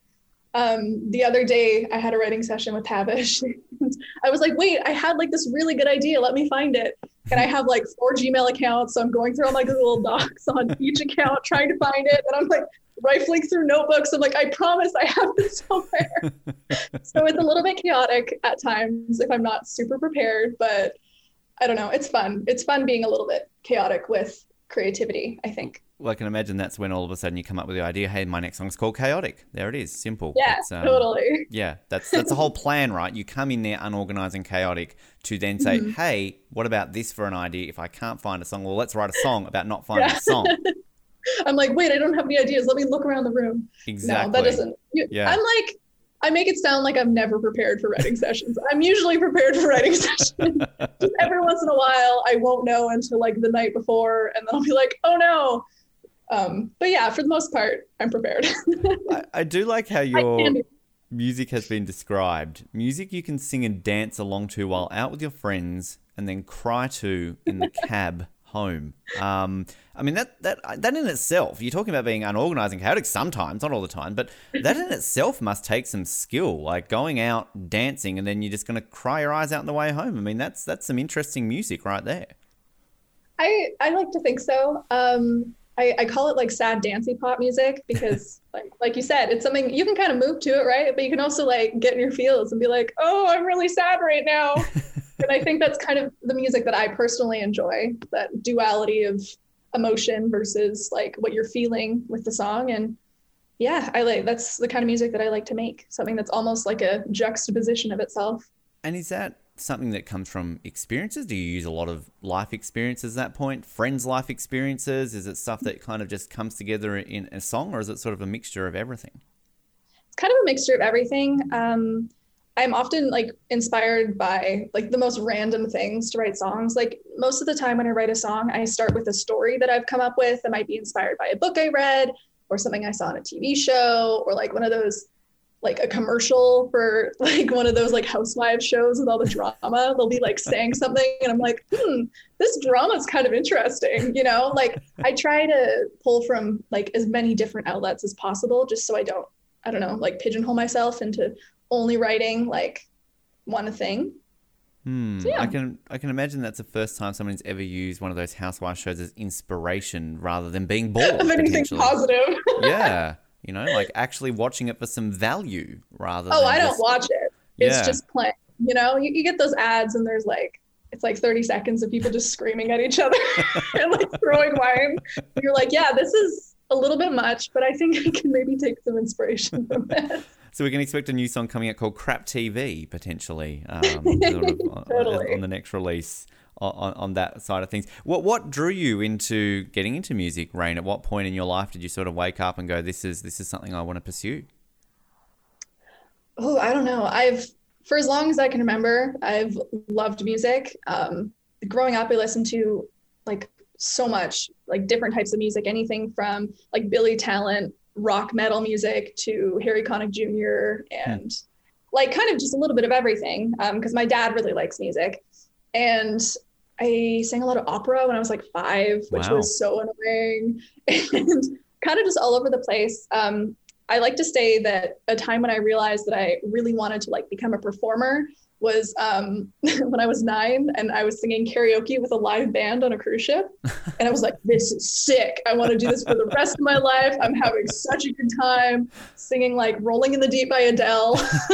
um, the other day I had a writing session with Tavish. (laughs) I was like, wait, I had like this really good idea. Let me find it. And I have like four Gmail accounts. So I'm going through all my Google Docs on (laughs) each account, trying to find it. And I'm like rifling through notebooks. I'm like, I promise I have this (laughs) somewhere. so it's a little bit chaotic at times if I'm not super prepared, but I don't know. It's fun. It's fun being a little bit chaotic with creativity, I think. Well, I can imagine that's when all of a sudden you come up with the idea. Hey, my next song's called Chaotic. There it is, simple. Yeah, um, totally. (laughs) Yeah, that's that's the whole plan, right? You come in there unorganized and chaotic to then say, Mm-hmm. "Hey, what about this for an idea? If I can't find a song, well, let's write a song about not finding Yeah. a song." (laughs) I'm like, wait, I don't have any ideas. Let me look around the room. Exactly. No, that doesn't. You, Yeah. I'm like, I make it sound like I'm never prepared for writing (laughs) sessions. I'm usually prepared for writing sessions. (laughs) Just every once in a while, I won't know until like the night before, and then I'll be like, oh no. Um, but yeah, for the most part, I'm prepared. I, I do like how (laughs) your music has been described. Music you can sing and dance along to while out with your friends, and then cry to in the cab home. Um, I mean that that that in itself, you're talking about being unorganized and chaotic sometimes, not all the time, but that in itself must take some skill, like going out dancing and then you're just going to cry your eyes out on the way home. I mean that's that's some interesting music right there. I I like to think so. Um, I, I call it like sad dancey pop music because (laughs) like like you said, it's something you can kind of move to it, right? But you can also like get in your feels and be like, oh, I'm really sad right now. (laughs) and I think that's kind of the music that I personally enjoy, that duality of emotion versus like what you're feeling with the song. And yeah, I like that's the kind of music that I like to make. Something that's almost like a juxtaposition of itself. And is that something that comes from experiences? Do you use a lot of life experiences at that point? Friends' life experiences? Is it stuff that kind of just comes together in a song, or is it sort of a mixture of everything? It's kind of a mixture of everything. Um, I'm often like inspired by like the most random things to write songs. Like most of the time when I write a song, I start with a story that I've come up with that might be inspired by a book I read or something I saw on a TV show or like one of those like a commercial for (laughs) like one of those like housewives shows with all the drama. They'll be like saying something and I'm like, hmm, this drama is kind of interesting, you know? Like I try to pull from like as many different outlets as possible just so I don't, I don't know, like pigeonhole myself into only writing like one thing. Hmm. So, yeah. I can I can imagine that's the first time someone's ever used one of those housewife shows as inspiration rather than being bored. (laughs) of anything positive. (laughs) yeah. (laughs) You know, like actually watching it for some value rather oh, I don't watch it. It's yeah. just playing. You know, you, you get those ads and there's like it's like 30 seconds of people just screaming at each other and like throwing wine. You're like, yeah, this is a little bit much, but I think I can maybe take some inspiration from that. So we can expect a new song coming out called Crap TV potentially um, (laughs) sort of totally. on the next release on, on that side of things. What what drew you into getting into music, Reyne? At what point in your life did you sort of wake up and go, "This is this is something I want to pursue"? Oh, I don't know. I've for as long as I can remember, I've loved music. Um, growing up, I listened to like so much, like different types of music, anything from like Billy Talent, rock metal music to Harry Connick Jr. and hmm. like kind of just a little bit of everything. Because um, my dad really likes music, and I sang a lot of opera when I was like five, which wow. was so annoying (laughs) and kind of just all over the place. Um, I like to say that a time when I realized that I really wanted to like become a performer was um, (laughs) when I was nine and I was singing karaoke with a live band on a cruise ship. And I was like, this is sick. I want to do this for the rest of my life. I'm having such a good time singing like Rolling in the Deep by Adele. (laughs)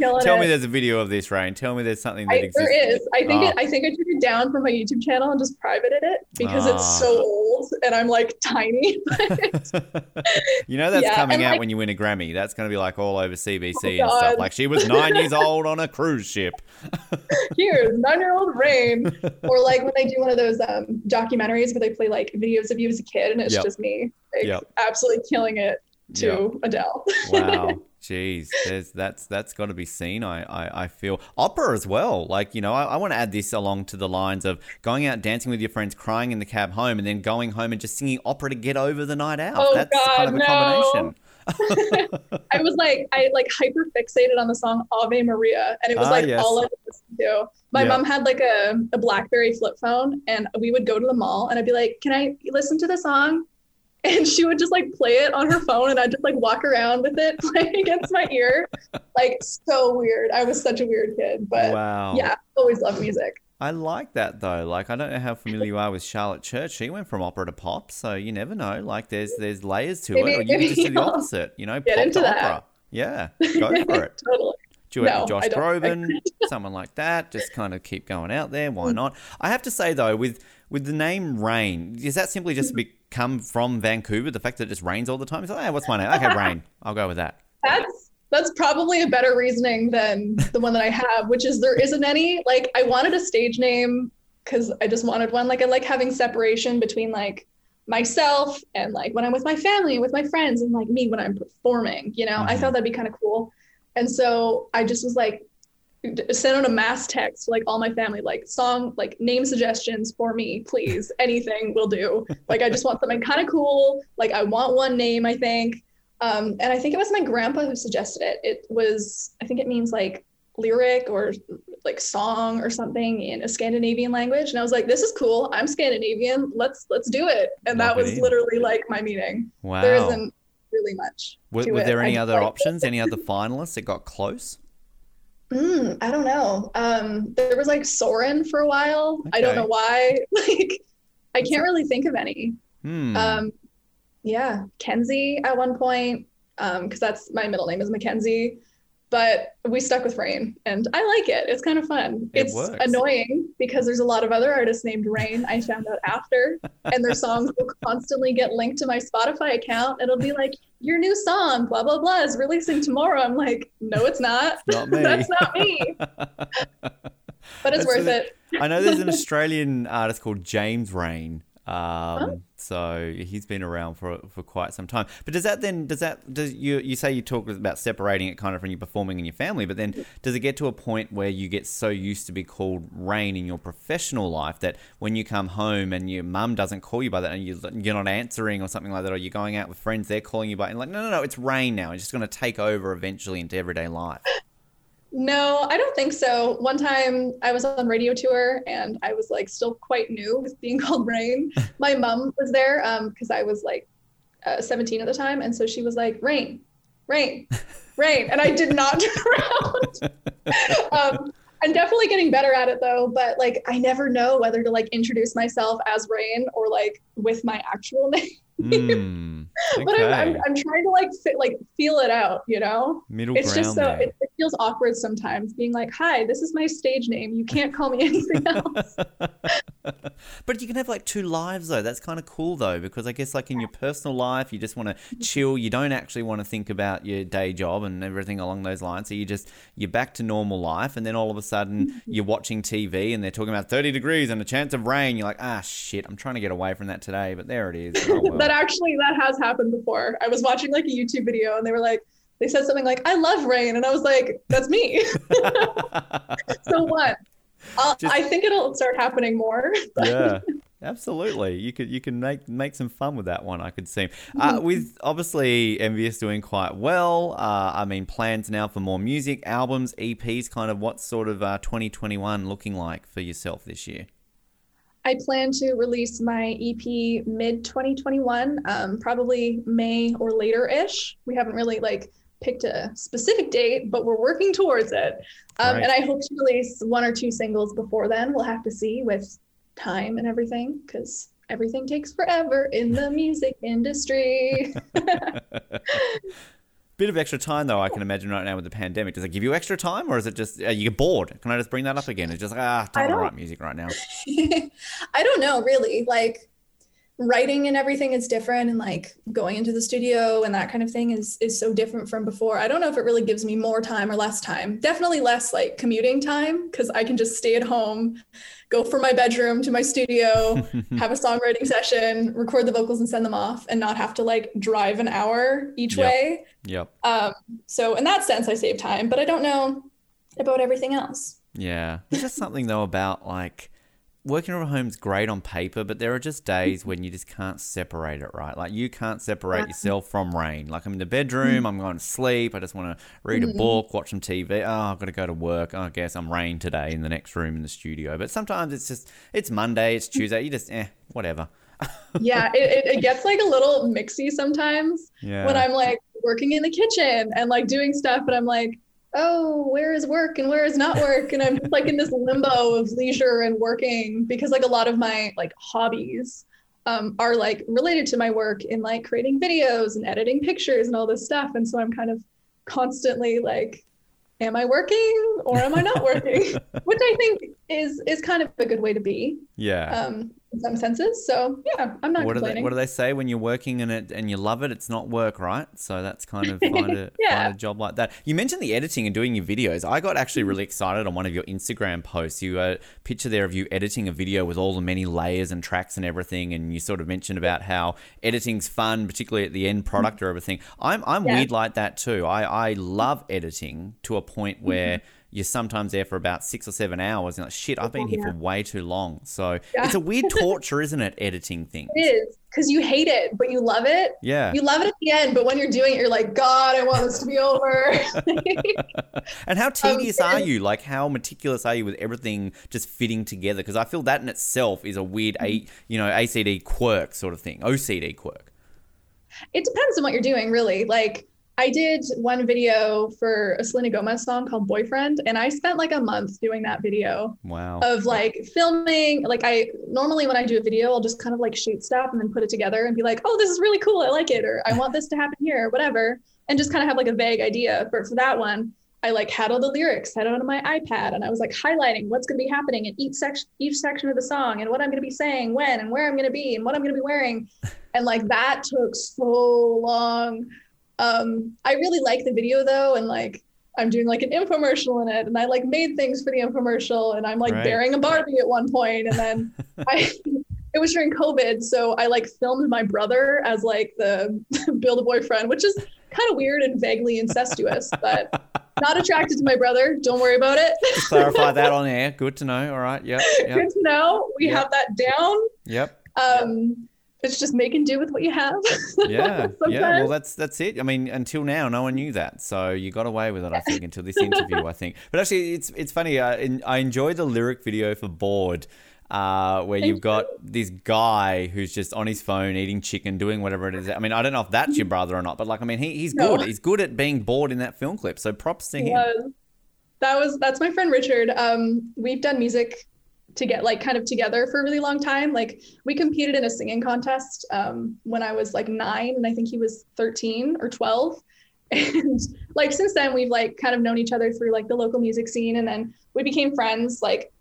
Tell it. me there's a video of this, Ryan. Tell me there's something that I, exists. There is. I think oh. it, I think I took it down from my YouTube channel and just privated it because oh. it's so ah. old and I'm like tiny. (laughs) you know that's yeah, coming out like, when you win a Grammy. That's going to be like all over CBC oh, and stuff. Like she was nine years old on a cruise ship. (laughs) Here's nine-year-old Reyne, or like when they do one of those um, documentaries where they play like videos of you as a kid, and it's yep. just me, like yep. absolutely killing it to yep. Adele. wow. (laughs) Jeez, there's that's that's got to be seen. I, I I feel opera as well. Like you know, I, I want to add this along to the lines of going out dancing with your friends, crying in the cab home, and then going home and just singing opera to get over the night out. Oh, that's God, kind of a no. combination. (laughs) I was like, I like hyper fixated on the song Ave Maria, and it was ah, like yes. all I listened to. My mom had like a, a BlackBerry flip phone, and we would go to the mall, and I'd be like, "Can I listen to the song?" (laughs) And she would just like play it on her phone, and I'd just like walk around with it (laughs) playing against my ear, like so weird. I was such a weird kid, but wow. yeah, always loved music. I like that though. Like I don't know how familiar you are with Charlotte Church. She went from opera to pop, so you never know. Like there's there's layers to maybe, it, or you can just do the (laughs) opposite. You know, get pop into to that. opera. Yeah, go (laughs) for it. totally. Do it no, Josh Groban, (laughs) someone like that. Just kind of keep going out there. Why hmm. not? I have to say though, with with the name Reyne, is that simply just become from Vancouver? The fact that it just rains all the time. It's like, hey, what's my name? Okay, Reyne. I'll go with that. That's that's probably a better reasoning than the one that I have, which is there isn't any. Like I wanted a stage name because I just wanted one. Like I like having separation between like myself and like when I'm with my family and with my friends and like me when I'm performing, you know, mm-hmm. I thought that'd be kind of cool. And so I just was like, sent out a mass text to like all my family, like song, like name suggestions for me, please. Anything will do. (laughs) Like I just want something kind of cool. Like I want one name, I think. Um, and I think it was my grandpa who suggested it. It was, I think it means like lyric or like song or something in a Scandinavian language. And I was like, this is cool. I'm Scandinavian. Let's let's do it. And that was literally like my meaning. Wow. There isn't really much. Were, were there any other options? any other finalists that got close? Mm, I don't know. Um, there was like Soren for a while. Okay. I don't know why. (laughs) Like I can't really think of any. Hmm. Um, yeah, Kenzie at one point, um, because that's my middle name is Mackenzie. But we stuck with Reyne, and I like it. It's kind of fun. It it's works. annoying because there's a lot of other artists named Rain. I found out after, and their songs will (laughs) constantly get linked to my Spotify account. It'll be like, "Your new song, blah blah blah, is releasing tomorrow." I'm like, "No, it's not. Not (laughs) me. That's not me." (laughs) But it's That's worth it. I know there's an Australian artist called James Reyne. Um, so he's been around for for quite some time. But does that then does that does you you say you talk about separating it kind of from you're performing in your family, but then does it get to a point where you get so used to be called Reyne in your professional life that when you come home and your mum doesn't call you by that and you you're not answering or something like that, or you're going out with friends, they're calling you by and like no no no, it's Reyne now. It's just going to take over eventually into everyday life. No, I don't think so. One time I was on radio tour and I was like still quite new with being (laughs) called Reyne. My mom was there because I was like uh, 17 at the time. And so she was like, Reyne, Reyne, Reyne. And I did not (laughs) turn around. (laughs) um, I'm definitely getting better at it though. But like, I never know whether to like introduce myself as Reyne or like with my actual name. Hmm. but I'm, I'm. I'm trying to like fit, like feel it out, you know? Middle it's ground just so it feels awkward sometimes being like hi this is my stage name you can't call me (laughs) anything else (laughs) but you can have like two lives though. That's kind of cool though, because I guess like in your personal life, you just want to chill. You don't actually want to think about your day job and everything along those lines. So you just you're back to normal life, and then all of a sudden you're watching TV and they're talking about 30 degrees and a chance of rain. You're like, ah, shit, I'm trying to get away from that today, but there it is. Oh, (laughs) well. that actually that has happened before i was watching like a youtube video and they were like they said something like i love rain and i was like that's me. (laughs) So what? Just- i think it'll start happening more (laughs) yeah absolutely. You could you can make make some fun with that one i could see. Uh, with obviously envious doing quite well uh, i mean plans now for more music albums eps kind of what sort of uh, 2021 looking like for yourself this year? I plan to release my EP mid 2021, um, probably May or later ish. We haven't really like picked a specific date, but we're working towards it. Um, Right. And I hope to release one or two singles before then. We'll have to see with time and everything because everything takes forever in the (laughs) music industry. (laughs) bit of extra time though i can imagine right now with the pandemic does it give you extra time or is it just are you bored can i just bring that up again it's just like, ah don't I to don't- write music right now (laughs) I don't know, really. Like writing and everything is different and like going into the studio and that kind of thing is is so different from before. I don't know if it really gives me more time or less time. Definitely less like commuting time cuz I can just stay at home, go from my bedroom to my studio, (laughs) have a songwriting session, record the vocals and send them off and not have to like drive an hour each Yep. way. yep Um so in that sense I save time, but I don't know about everything else. Yeah. There's just something though about like working from home is great on paper, but there are just days when you just can't separate it, right? Like you can't separate yourself from rain. Like I'm in the bedroom, I'm going to sleep, I just want to read a book, watch some TV. Oh, I've got to go to work. Oh, I guess I'm rain today in the next room in the studio. But sometimes it's just it's Monday, it's Tuesday, you just eh, whatever. yeah, it, it, it gets like a little mixy sometimes. Yeah. when I'm like working in the kitchen and like doing stuff, but I'm like, oh, where is work and where is not work? And I'm just like in this limbo of leisure and working because like a lot of my like hobbies um, are like related to my work in like creating videos and editing pictures and all this stuff. And so I'm kind of constantly like, am I working or am I not working? (laughs) Which I think is is kind of a good way to be yeah. um, in some senses. So yeah, I'm not what do they complaining. what do they say when you're working in it and you love it? It's not work, right? So that's kind of find a Yeah. (laughs) find a job like that. You mentioned the editing and doing your videos. I got actually really excited on one of your Instagram posts. You uh, picture there of you editing a video with all the many layers and tracks and everything, and you sort of mentioned about how editing's fun, particularly at the end product or everything. I'm I'm Yeah. weird like that too. I I love editing to a point where. You're sometimes there for about six or seven hours, and like, shit, I've been here for way too long. So Yeah. it's a weird (laughs) torture, isn't it? Editing things. It is because you hate it, but you love it. Yeah. You love it at the end, but when you're doing it, you're like, God, I want this to be over. (laughs) And how (laughs) tedious Um, are you? Like, how meticulous are you with everything just fitting together? Because I feel that in itself is a weird, a you know, ACD quirk sort of thing, OCD quirk. it depends on what you're doing, really. Like, I did one video for a Selena Gomez song called Boyfriend, and I spent like a month doing that video Wow. of like filming. Like, I normally when I do a video, I'll just kind of like shoot stuff and then put it together and be like, oh, this is really cool. I like it, or I want this to happen here, or whatever, and just kind of have like a vague idea. But for that one, I like had all the lyrics set on my iPad, and I was like highlighting what's going to be happening in each section, each section of the song, and what I'm going to be saying, when, and where I'm going to be, and what I'm going to be wearing, and like that took so long. Um, I really like the video though, and like I'm doing like an infomercial in it, and I like made things for the infomercial, and I'm like Right. bearing a Barbie at one point, and then (laughs) I. It was during COVID, so I like filmed my brother as like the (laughs) build a boyfriend, which is kind of weird and vaguely incestuous, but not attracted to my brother. Don't worry about it. Clarify (laughs) that on air. Good to know. All right. Yep. Yep. Good to know. We Yep. have that down. Yep. Um, it's just making do with what you have. (laughs) Yeah. yeah. Well, that's that's it. I mean, until now, no one knew that, so you got away with it. I think until this interview. I think. But actually, it's it's funny. I en- I enjoy the lyric video for "Bored." Uh, where you've got this guy who's just on his phone eating chicken, doing whatever it is. I mean, I don't know if that's your brother or not, but like, I mean, he, he's No. good. He's good at being bored in that film clip. So props to him. was that was that's my friend Richard. Um, we've done music to get like kind of together for a really long time. Like we competed in a singing contest um, when I was like nine, and I think he was thirteen or twelve. (laughs) And like since then, we've like kind of known each other through like the local music scene, and then we became friends like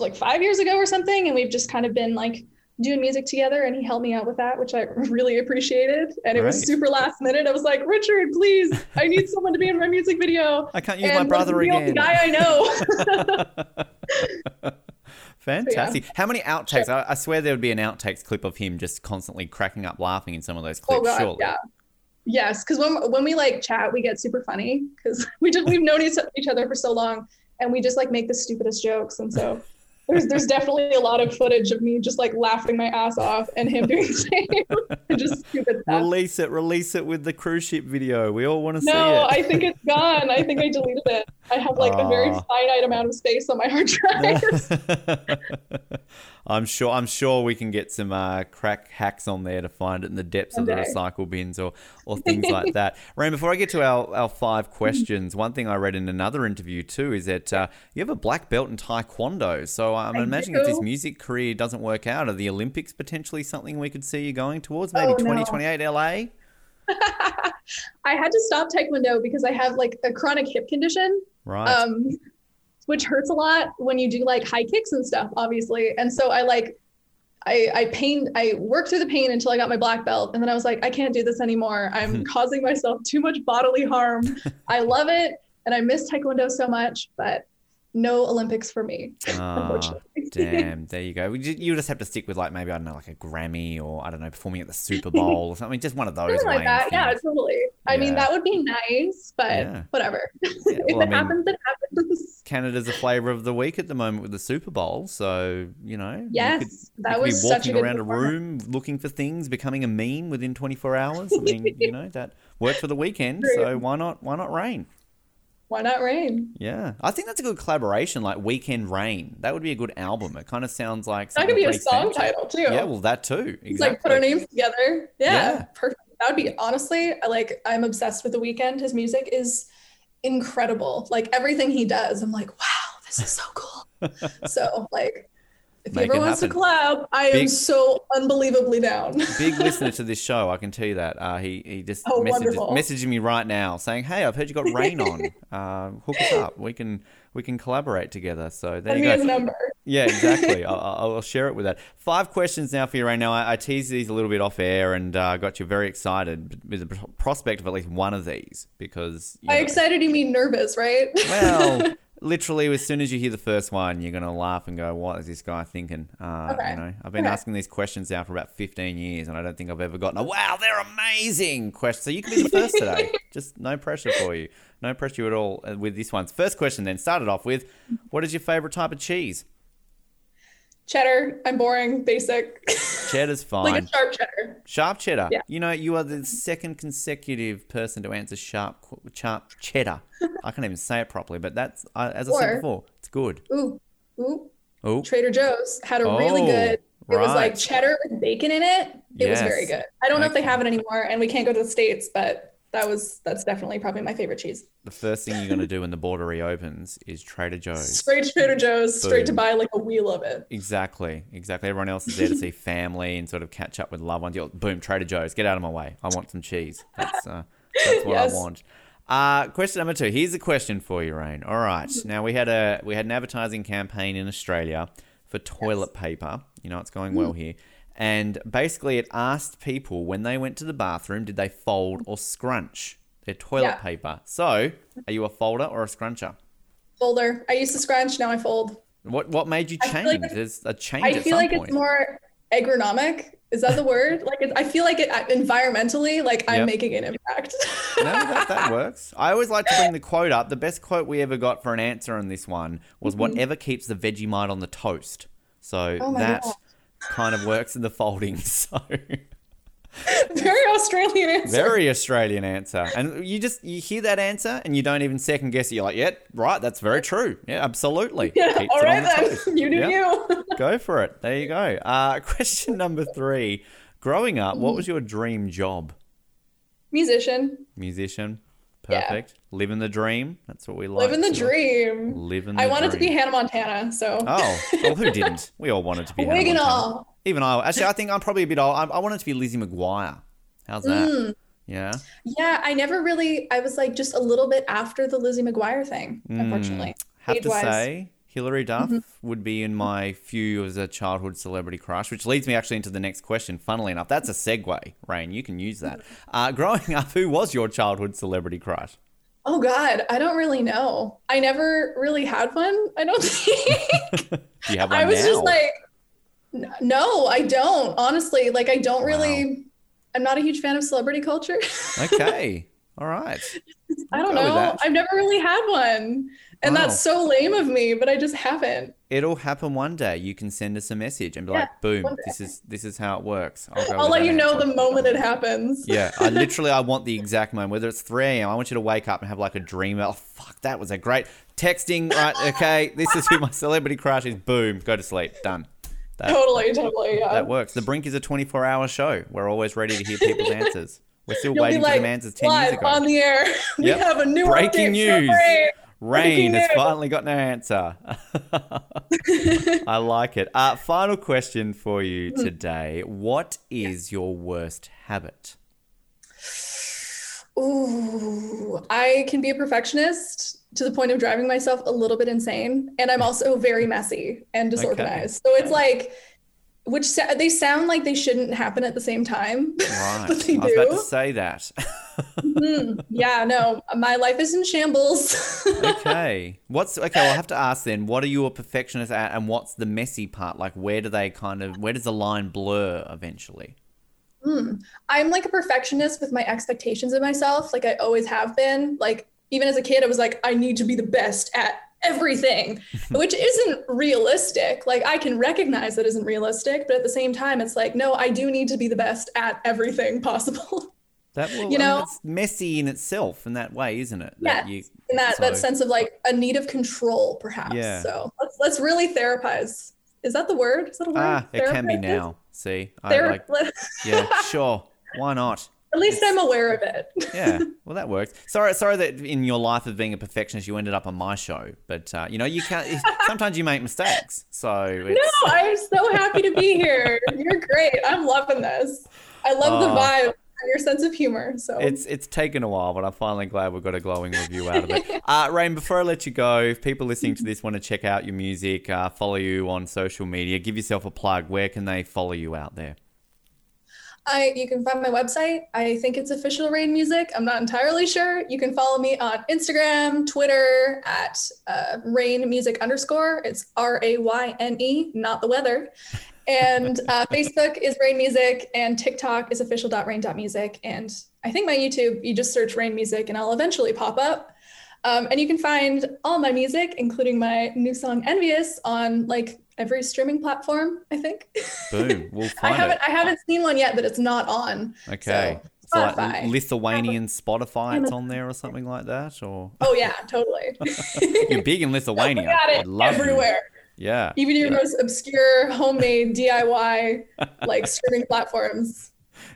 like five years ago or something, and we've just kind of been like doing music together and he helped me out with that which i (laughs) really appreciated and it was super last minute i was like richard please i need (laughs) someone to be in my music video I can't use and my brother the again. guy I know. (laughs) Fantastic. How many outtakes? I, I swear there would be an outtakes clip of him just constantly cracking up laughing in some of those oh, clips. oh god, surely. yeah. Yes, because when when we like chat, we get super funny because we just we've known each other for so long, and we just like make the stupidest jokes, and so there's there's definitely a lot of footage of me just like laughing my ass off and him doing the same, (laughs) just stupid stuff. Release it, release it with the cruise ship video. We all want to see it. No. I think it's (laughs) gone. I think I deleted it. I have like a very finite amount of space on my hard drive. (laughs) I'm sure. I'm sure we can get some uh, crack hacks on there to find it in the depths of the recycle bins or, or (laughs) things like that. Reyne, before I get to our, our five questions, one thing I read in another interview too is that uh, you have a black belt in Taekwondo. So I'm I imagining if this music career doesn't work out, are the Olympics potentially something we could see you going towards? Maybe Oh, no. 2028 LA. (laughs) I had to stop Taekwondo because I have like a chronic hip condition. Right. um, which hurts a lot when you do like high kicks and stuff, obviously. And so I like, I I pain, I worked through the pain until I got my black belt, and then I was like, I can't do this anymore. I'm (laughs) causing myself too much bodily harm. I love it, and I miss Taekwondo so much, but no Olympics for me, Ah. Damn, there you go. You just have to stick with like maybe I don't know, like a Grammy or I don't know, performing at the Super (laughs) Bowl or something. Just one of those. Something like that. Yeah, totally. I mean, that would be nice, but Yeah. whatever. Yeah, (laughs) if well, I it mean, happens, it happens. Canada's a flavour of the week at the moment with the Super Bowl, so you know. you could, that you was be such a walking around a room looking for things, becoming a meme within 24 hours. I mean, you (laughs) know that worked for the Weeknd, so why not? Why not rain? Why not rain? Yeah, I think that's a good collaboration, like Weeknd Reyne. That would be a good album. It kind of sounds like That could be a song central. title too. Yeah, well, that too. Exactly. It's like put our names together. Yeah, Yeah. perfect. That would be honestly, I like I'm obsessed with the Weeknd. His music is incredible. Like everything he does, I'm like, wow, this is so cool. (laughs) so like if Make he ever wants to happen. collab, I am so unbelievably down. Big (laughs) listener to this show, I can tell you that. Uh, he he just Oh, messages, messaging me right now saying, "Hey, I've heard you got rain on. (laughs) Uh, hook us up. We can we can collaborate together." So there Send you go. number. Yeah, exactly. (laughs) I'll, I'll share it with that. Five questions now for you right now. I, I teased these a little bit off air and uh, got you very excited with the prospect of at least one of these because By know- excited you mean nervous, right? well, (laughs) literally, as soon as you hear the first one, you're going to laugh and go, "What is this guy thinking?" Uh, Okay. You know, I've been Okay. asking these questions now for about 15 years, and I don't think I've ever gotten a "Wow, they're amazing" question. So you can be the first today. (laughs) Just no pressure for you. No pressure at all uh, with this one. First question, then started off with, "What is your favorite type of cheese?" Cheddar, I'm boring, basic. Cheddar's fine. (laughs) like a sharp cheddar. Sharp cheddar. Yeah. You know, you are the second consecutive person to answer sharp, sharp cheddar. (laughs) I can't even say it properly, but that's as I said before, it's good. Ooh, ooh. Oh, Trader Joe's had a really Oh, good. It was like cheddar with bacon in it. It was very good. I don't know if they have it anymore, and we can't go to the states, but that was that's definitely probably my favorite cheese. The first thing you're going to do when the border reopens is Trader Joe's. Straight to Trader Joe's, straight to buy like a wheel of it. Exactly, exactly. Everyone else is there to see (laughs) family and sort of catch up with loved ones. You're, boom, Trader Joe's, get out of my way. I want some cheese. That's uh, that's what Yes. I want. Uh, question number two. Here's a question for you, Reyne. All right. (laughs) Now we had a we had an advertising campaign in Australia for toilet paper. You know, it's going well here. And basically, it asked people when they went to the bathroom, did they fold or scrunch their toilet Yeah. paper? So, are you a folder or a scruncher? Folder. I used to scrunch, now I fold. What what made you change? like it's- There's a change I feel like point. it's more agronomic. Is that the word? (laughs) Like, it, I feel like it uh, environmentally, like I'm Yep. making an impact. no, that, that (laughs) works. I always like to bring the quote up. The best quote we ever got for an answer on this one was whatever keeps the Vegemite on the toast. So Mm-hmm. Oh that God. Kind of works in the folding. (laughs) So Very Australian answer. very Australian answer. And you just you hear that answer and you don't even second guess it. You're like, yeah, right, that's very true. Yeah, absolutely. Yeah, Keeps all right the then. You do Yep. you. (laughs) Go for it. There you go. Uh, (laughs) question number three. Growing up, what was your dream job? Musician. Musician. Yeah. Perfect. Living the dream. That's what we like. Living the to- dream. Living the I wanted to be. Hannah Montana, so. Oh, well, (laughs) who didn't? We all wanted to be. Hannah Montana. all. Even I. Actually, I think I'm probably a bit old. I, I wanted to be Lizzie McGuire. How's that? Mm. Yeah. Yeah, I never really. I was like just a little bit after the Lizzie McGuire thing, Mm. unfortunately. Have to Age-wise. say, Hilary Duff Mm-hmm. would be in my few as a childhood celebrity crush, which leads me actually into the next question. Funnily enough, that's a segue, Reyne. You can use that. Uh, growing (laughs) up, who was your childhood celebrity crush? Oh God, I don't really know. I never really had one. I don't (laughs) think. (laughs) Do you have one I was now? just like, no, I don't. Honestly, like I don't really. I'm not a huge fan of celebrity culture. (laughs) okay. All right. I don't know. I've never really had one, and Wow. that's so lame of me. But I just haven't. It'll happen one day. You can send us a message and be Yeah, like, "Boom! This is this is how it works." I'll, go I'll let you know the moment it happens. (laughs) Yeah, I (laughs) literally I want the exact moment. Whether it's 3 a.m., I want you to wake up and have like a dream. Oh fuck, that was a great texting. Right, okay, this is who my celebrity crush is. Boom, go to sleep. Done. That, Totally, totally. Yeah. that works. The Brink is a 24-hour show. We're always ready to hear people's (laughs) answers. We're still You'll waiting for like them answers 10 years live ago. on the air. We Yep. have a new Breaking news. Ray. Reyne has finally got an answer. (laughs) I like it. Uh, final question for you Hmm. today. What is your worst habit? Ooh, I can be a perfectionist to the point of driving myself a little bit insane, and I'm (laughs) also very messy and disorganized. So it's like, which sa- they sound like they shouldn't happen at the same time, (laughs) Right. but they do. I was about to say that. Mhm. Yeah, no, my life is in shambles. (laughs) okay. What's okay? I'll have to ask then. What are you a perfectionist at, and what's the messy part? Like, where do they kind of? Where does the line blur eventually? I'm like a perfectionist with my expectations of myself. Like I always have been. Like even as a kid, I was like, I need to be the best at everything, (laughs) which isn't realistic. Like I can recognize that isn't realistic, but at the same time, it's like, no, I do need to be the best at everything possible. (laughs) That will, You I mean, know- it's messy in itself in that way, isn't it? Yeah, you, In that that sense of like a need of control, perhaps. Yeah. So let's let's really therapize. Is that the word? Is that a word? Ah, it can be now. See, I Thera- like. (laughs) Yeah, sure. Why not? At least I'm aware of it. (laughs) Yeah, (laughs) well, that works. Sorry, sorry that in your life of being a perfectionist, you ended up on my show. But uh, you know, you can't. (laughs) Sometimes you make mistakes, so it's, No, I'm so happy to be here. You're great. I'm loving this. I love the Oh. vibe and your sense of humor. So It's it's taken a while, but I'm finally glad we've got a glowing review out of it. Uh, Reyne, before I let you go, if people listening to this want to check out your music, uh, follow you on social media, give yourself a plug. Where can they follow you out there? I you can find my website. I think it's official Reyne Music. I'm not entirely sure. You can follow me on Instagram, Twitter at uh, Reyne Music underscore. It's R A Y N E, not the weather. And uh, (laughs) Facebook is Reyne Music, and TikTok is official.reyne.music. And I think my YouTube, you just search Reyne Music, and I'll eventually pop up. Um, and you can find all my music, including my new song "Envious," on like every streaming platform. I think. Boom, (laughs) we'll I find haven't it. I haven't seen one yet that it's not on. Okay. So, So like Spotify. Lithuanian Spotify, it's on there or something like that, or Oh yeah, totally. (laughs) you're big in (laughs) Lithuania. got it love you. everywhere. Yeah. Even your most obscure homemade DIY like streaming platforms.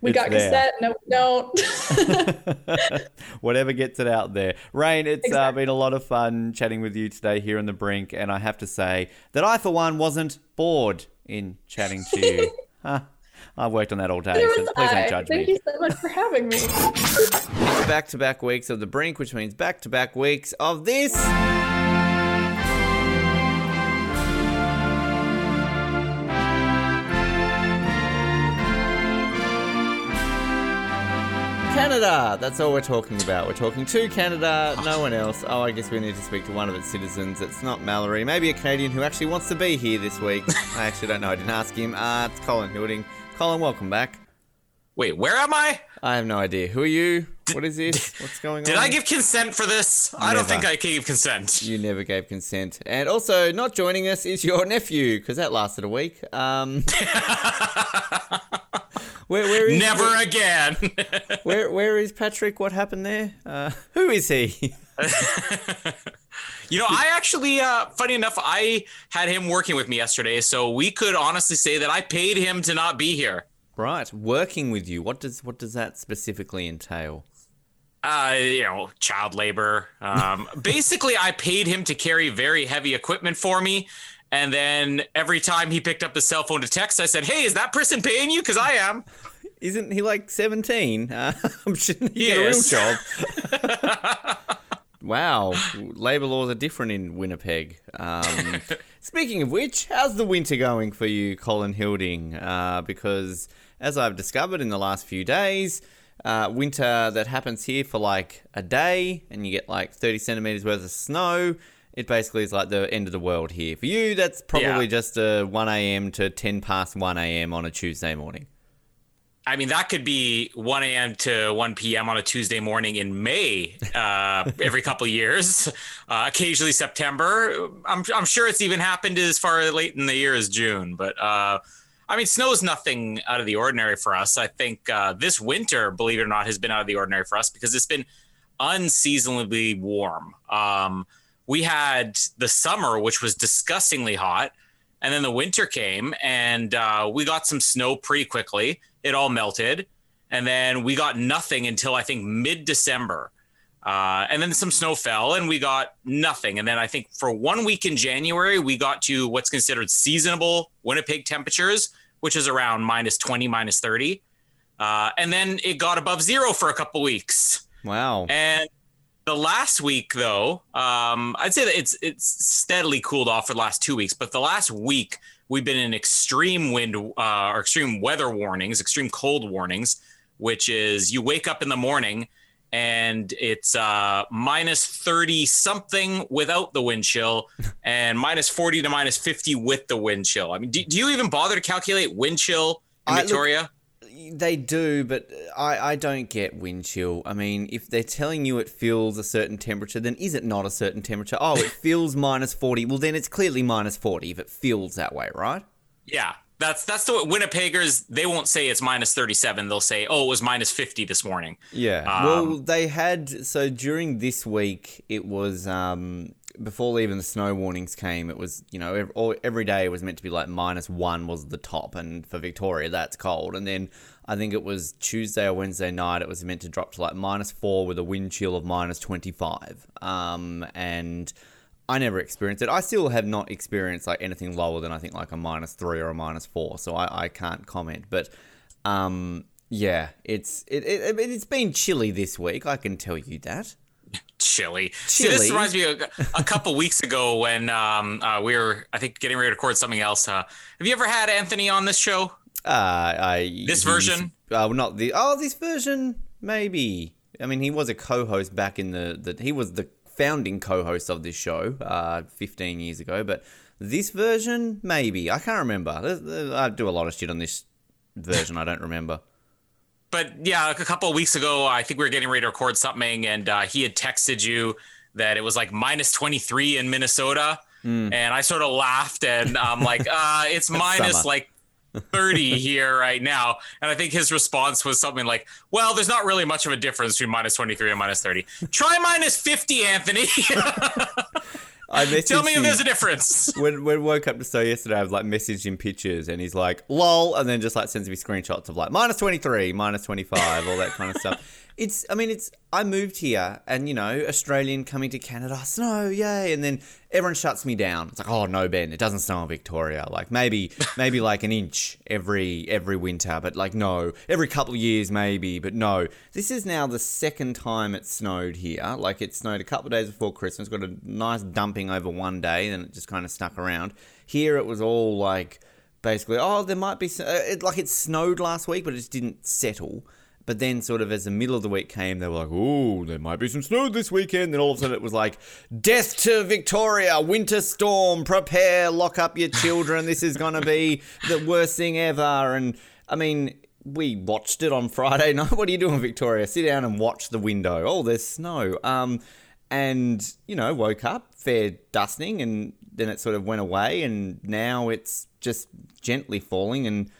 We got there. cassette. No, we don't. (laughs) Whatever gets it out there. Reyne, it's uh, been a lot of fun chatting with you today here on the brink, and I have to say that I, for one, wasn't bored in chatting to you. (laughs) huh. I've worked on that all day, so please I. don't judge Thank me. Thank you so much for having me. Back to back weeks of the brink, which means back to back weeks of this. Canada. That's all we're talking about. We're talking to Canada, no one else. Oh, I guess we need to speak to one of its citizens. It's not Mallory. Maybe a Canadian who actually wants to be here this week. (laughs) I actually don't know. I didn't ask him. Uh, it's Colin Hilding. Colin, welcome back. Wait, where am I? I have no idea. Who are you? What is this? What's going Did on? Did I give consent for this? I don't think I gave consent. You never gave consent. And also, not joining us is your nephew, because that lasted a week. Um, (laughs) where, where is Never again. (laughs) Where, where is Patrick? What happened there? Uh, who is he? (laughs) you know, I actually, uh, funny enough, I had him working with me yesterday, so we could honestly say that I paid him to not be here. right, working with you. What does what does that specifically entail? Uh, you know, child labor. Um, (laughs) basically, I paid him to carry very heavy equipment for me. And then every time he picked up his cell phone to text, I said, Hey, is that person paying you? Because I am. Isn't he like seventeen? (laughs) Uh, shouldn't he get a real job? (laughs) wow, labour laws are different in Winnipeg. Um, speaking of which, how's the winter going for you, Colin Hilding? Uh, because as I've discovered in the last few days, uh, winter that happens here for like a day, and you get like thirty centimeters worth of snow. It basically is like the end of the world here. For you, that's probably Yeah. just a 1 a.m. to 10 past 1 a.m. on a Tuesday morning. I mean, that could be 1 a.m. to 1 p.m. on a Tuesday morning in May uh, every couple of years, (laughs) uh, occasionally September. I'm, I'm sure it's even happened as far late in the year as June. But uh, I mean, snow is nothing out of the ordinary for us. I think uh, this winter, believe it or not, has been out of the ordinary for us because it's been unseasonably warm. Um, we had the summer, which was disgustingly hot. And then the winter came and uh, we got some snow pretty quickly. It all melted. And then we got nothing until I think mid December. Uh, and then some snow fell and we got nothing. And then I think for one week in January, we got to what's considered seasonable Winnipeg temperatures, which is around minus 20, minus 30. Uh, and then it got above zero for a couple weeks. Wow. And the last week, though, um, I'd say that it's it's steadily cooled off for the last two weeks. But the last week, we've been in extreme wind uh, or extreme weather warnings, extreme cold warnings, which is you wake up in the morning and it's uh, minus 30 something without the wind chill (laughs) and minus 40 to minus 50 with the wind chill. I mean, do, do you even bother to calculate wind chill in I- look- Victoria? They do, but I, I don't get wind chill. I mean, if they're telling you it feels a certain temperature, then is it not a certain temperature? Oh, it (laughs) feels minus 40. Well, then it's clearly minus 40 if it feels that way, right? Yeah, that's that's the Winnipeggers. They won't say it's minus thirty seven. They'll say, "Oh, it was minus fifty this morning." Yeah. Um, well, they had so during this week it was um before even the snow warnings came. It was you know every, all, every day it was meant to be like minus one was the top, and for Victoria that's cold. And then I think it was Tuesday or Wednesday night it was meant to drop to like minus four with a wind chill of minus twenty five. Um and. I never experienced it. I still have not experienced like anything lower than I think like a minus three or a minus four, so I, I can't comment. But um, yeah, it's it, it it's been chilly this week. I can tell you that. Chilly. See, this reminds me of a couple weeks ago when um, uh, we were, I think, getting ready to record something else. Uh, have you ever had Anthony on this show? Uh, I This version? Uh, not the oh this version maybe. I mean, he was a co-host back in the the he was the founding co-host of this show uh 15 years ago, but this version maybe I can't remember. There's- there's- I do a lot of shit on this version. I don't remember. But yeah, like a couple of weeks ago, I think we were getting ready to record something, and uh, he had texted you that it was like minus 23 in Minnesota. And I sort of laughed, and I'm like, (laughs) uh, it's minus Summer. like 30 here right now. And I think his response was something like, well, there's not really much of a difference between minus 23 and minus 30. Try minus 50, Anthony. I (laughs) Tell me if there's a difference. when when woke up to so yesterday, I've like messaged him pictures, and he's like, "lol," and then just like sends me screenshots of like minus twenty three, minus twenty five, all that kind of stuff. It's, I mean, it's. I moved here, and you know, Australian coming to Canada, snow, yay! And then everyone shuts me down. It's like, oh no, Ben, it doesn't snow in Victoria. Like maybe, (laughs) maybe like an inch every every winter, but like no, every couple of years maybe, but no. This is now the second time it snowed here. Like it snowed a couple of days before Christmas, got a nice dumping over one day, then it just kind of stuck around. Here it was all like basically, oh, there might be, uh, it, like it snowed last week, but it just didn't settle. But then, sort of, as the middle of the week came, they were like, "Oh, there might be some snow this weekend." Then all of a sudden, it was like, "Death to Victoria! Winter storm! Prepare! Lock up your children! This is gonna be the worst thing ever!" And I mean, we watched it on Friday (laughs) night. What are you doing, Victoria? Sit down and watch the window. Oh, there's snow. Um, and you know, woke up, fair dusting, and then it sort of went away, and now it's just gently falling and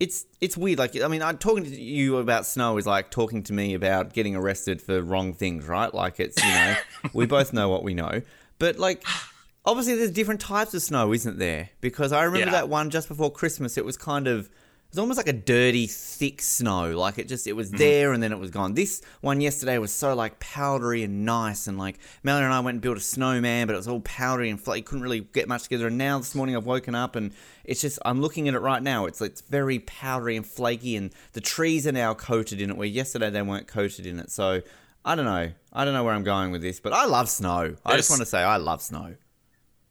it's it's weird. Like I mean, I'm talking to you about snow is like talking to me about getting arrested for wrong things, right? Like it's you know (laughs) we both know what we know, but like obviously there's different types of snow, isn't there? Because I remember Yeah. that one just before Christmas. It was kind of was almost like a dirty, thick snow. Like it just it was mm-hmm. there and then it was gone. This one yesterday was so like powdery and nice, and like Melanie and I went and built a snowman, but it was all powdery and flaky. Couldn't really get much together. And now this morning I've woken up and it's just I'm looking at it right now. It's it's very powdery and flaky, and the trees are now coated in it. Where yesterday they weren't coated in it. So I don't know. I don't know where I'm going with this, but I love snow. I just want to say I love snow.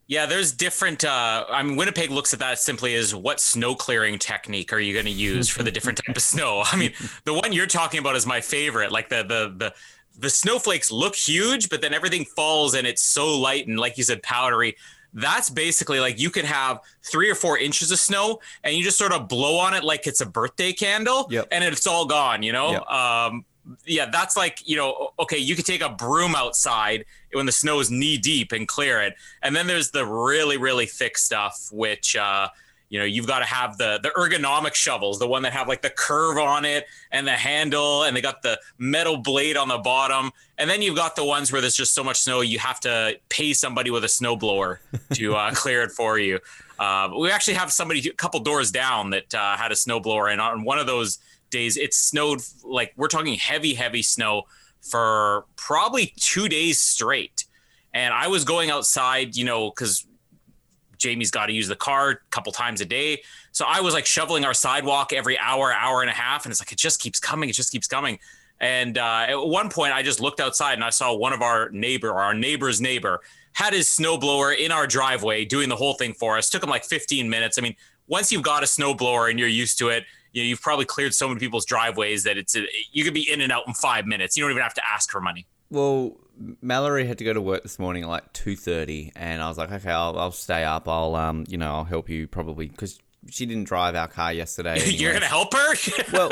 Yeah, there's different. Uh, I mean, Winnipeg looks at that simply as what snow clearing technique are you going to use for the different type of (laughs) snow? I mean, the one you're talking about is my favorite. Like the the the the snowflakes look huge, but then everything falls and it's so light and like you said, powdery. That's basically like you could have three or four inches of snow and you just sort of blow on it like it's a birthday candle, Yep. and it's all gone. You know. Yep. Um, yeah, that's like, you know, okay, you could take a broom outside when the snow is knee deep and clear it. And then there's the really, really thick stuff, which, uh, you know, you've got to have the the ergonomic shovels, the one that have like the curve on it and the handle, and they got the metal blade on the bottom. And then you've got the ones where there's just so much snow, you have to pay somebody with a snowblower to uh, (laughs) clear it for you. Uh, we actually have somebody a couple doors down that uh, had a snowblower, and on one of those days, it snowed like we're talking heavy, heavy snow for probably two days straight. And I was going outside, you know, because Jamie's got to use the car a couple times a day. So I was like shoveling our sidewalk every hour, hour and a half. And it's like, it just keeps coming. It just keeps coming. And uh, at one point, I just looked outside and I saw one of our neighbor, or our neighbor's neighbor, had his snowblower in our driveway doing the whole thing for us. Took him like 15 minutes. I mean, once you've got a snowblower and you're used to it, you know, you've probably cleared so many people's driveways that it's you could be in and out in five minutes. You don't even have to ask for money. Well, Mallory had to go to work this morning at like two thirty, and I was like, okay, I'll, I'll stay up. I'll um, you know, I'll help you probably because she didn't drive our car yesterday. (laughs) You're gonna help her? (laughs) well,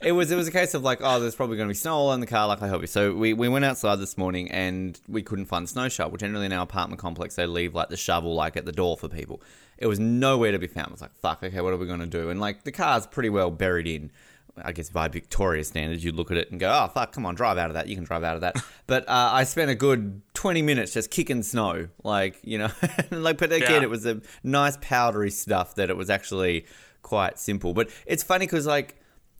it was it was a case of like, oh, there's probably going to be snow all in the car. Like, I help you. So we, we went outside this morning and we couldn't find the snow shovel. Generally, in our apartment complex, they leave like the shovel like at the door for people. It was nowhere to be found. I was like, fuck, okay, what are we going to do? And like the car's pretty well buried in. I guess by Victoria standards, you look at it and go, oh, fuck, come on, drive out of that. You can drive out of that. (laughs) But uh, I spent a good 20 minutes just kicking snow. Like, you know, (laughs) like, but again, Yeah. it was a nice powdery stuff that it was actually quite simple. But it's funny because, like,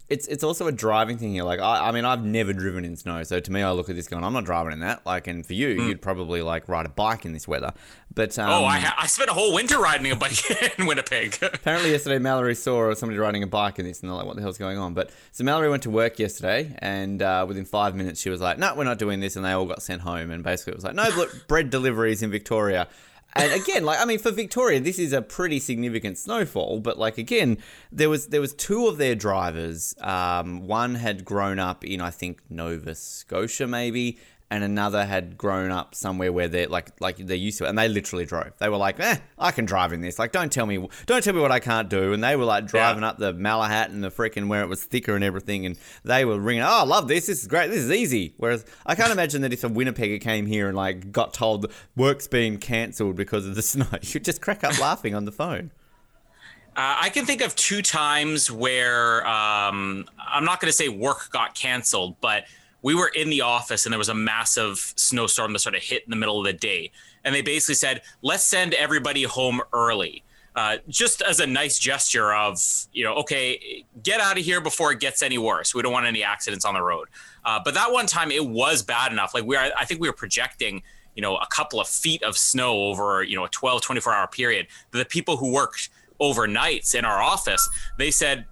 it's it's also a driving thing here. Like, I, I mean, I've never driven in snow. So to me, I look at this going, I'm not driving in that. Like, and for you, you'd probably, like, ride a bike in this weather. But, um, oh, I, ha- I spent a whole winter riding a bike (laughs) in Winnipeg. (laughs) Apparently, yesterday Mallory saw somebody riding a bike in this, and they're like, "What the hell's going on?" But so Mallory went to work yesterday, and uh, within five minutes, she was like, "No, we're not doing this," and they all got sent home. And basically, it was like, "No bread deliveries in Victoria." And again, like I mean, for Victoria, this is a pretty significant snowfall. But like again, there was there was two of their drivers. Um, one had grown up in I think Nova Scotia, maybe, and another had grown up somewhere where they're like like they're used to it, and they literally drove. They were like, "Eh, I can drive in this. Like, don't tell me, don't tell me what I can't do." And they were like driving up the Malahat and the freaking where it was thicker and everything, and they were ringing, "Oh, I love this. This is great. This is easy." Whereas I can't imagine that if a Winnipegger came here and like got told work's been cancelled because of the (laughs) snow, you'd just crack up laughing on the phone. Uh, I can think of two times where um, I'm not going to say work got canceled, but we were in the office and there was a massive snowstorm that sort of hit in the middle of the day. and they basically said, let's send everybody home early. Uh, just as a nice gesture of, you know, okay, get out of here before it gets any worse. We don't want any accidents on the road. Uh, but that one time it was bad enough. Like we are, I think we were projecting, you know, a couple of feet of snow over, you know, a 12, 24 hour period. The people who worked overnights in our office, they said,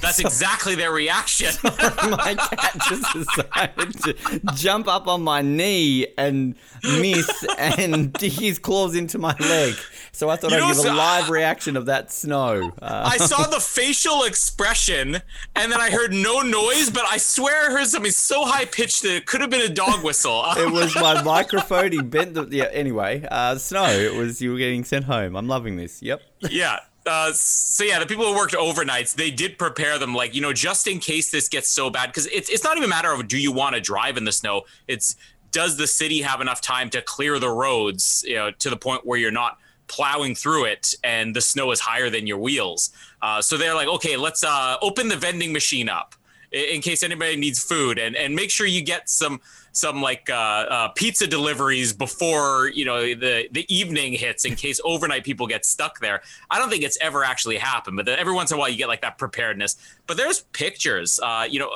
that's exactly their reaction. (laughs) my cat just decided to jump up on my knee and miss and dig his claws into my leg. So I thought You I'd give a live reaction of that snow. Uh, I saw (laughs) the facial expression and then I heard no noise, but I swear I heard something so high pitched that it could have been a dog whistle. (laughs) it was my microphone. He bent the. Yeah, anyway, uh, snow. It was you were getting sent home. I'm loving this. Yep. yeah. Uh, so yeah, the people who worked overnights, they did prepare them like, you know, just in case this gets so bad. Cause it's, it's not even a matter of do you want to drive in the snow? It's does the city have enough time to clear the roads, you know, to the point where you're not plowing through it and the snow is higher than your wheels. Uh, so they're like, okay, let's uh, open the vending machine up in case anybody needs food and, and make sure you get some some like uh, uh, pizza deliveries before you know the the evening hits in case overnight people get stuck there. I don't think it's ever actually happened, but every once in a while you get like that preparedness. But there's pictures, uh, you know.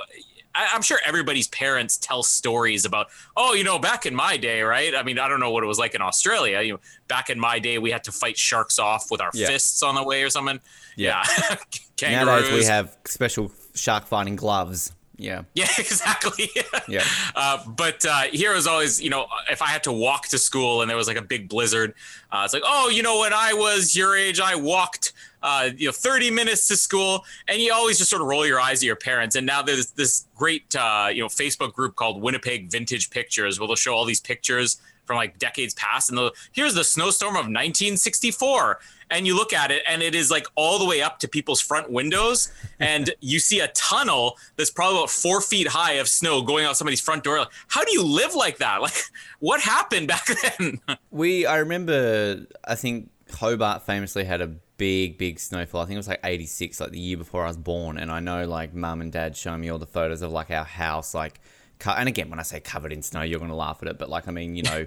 I, I'm sure everybody's parents tell stories about, oh, you know, back in my day, right? I mean, I don't know what it was like in Australia. You know, back in my day, we had to fight sharks off with our Yeah. fists on the way or something. Yeah. Yeah, kangaroos. (laughs) Nowadays we have special shark fighting gloves. Yeah. (laughs) Yeah, exactly. (laughs) Yeah. Uh, but uh, here was always, you know, if I had to walk to school and there was like a big blizzard, uh, it's like, oh, you know, when I was your age, I walked, uh, you know, 30 minutes to school, and you always just sort of roll your eyes at your parents. And now there's this great, uh, you know, Facebook group called Winnipeg Vintage Pictures, where they'll show all these pictures from like decades past, and they'll here's the snowstorm of 1964. And you look at it, and it is like all the way up to people's front windows, and (laughs) you see a tunnel that's probably about four feet high of snow going out somebody's front door. Like, how do you live like that? (laughs) Like, what happened back then? (laughs) We, I remember, I think Hobart famously had a big, big snowfall. I think it was like 86, like the year before I was born. And I know, like, mum and dad showing me all the photos of, like, our house, like, and again, when I say covered in snow, you're going to laugh at it. But, like, I mean, you know,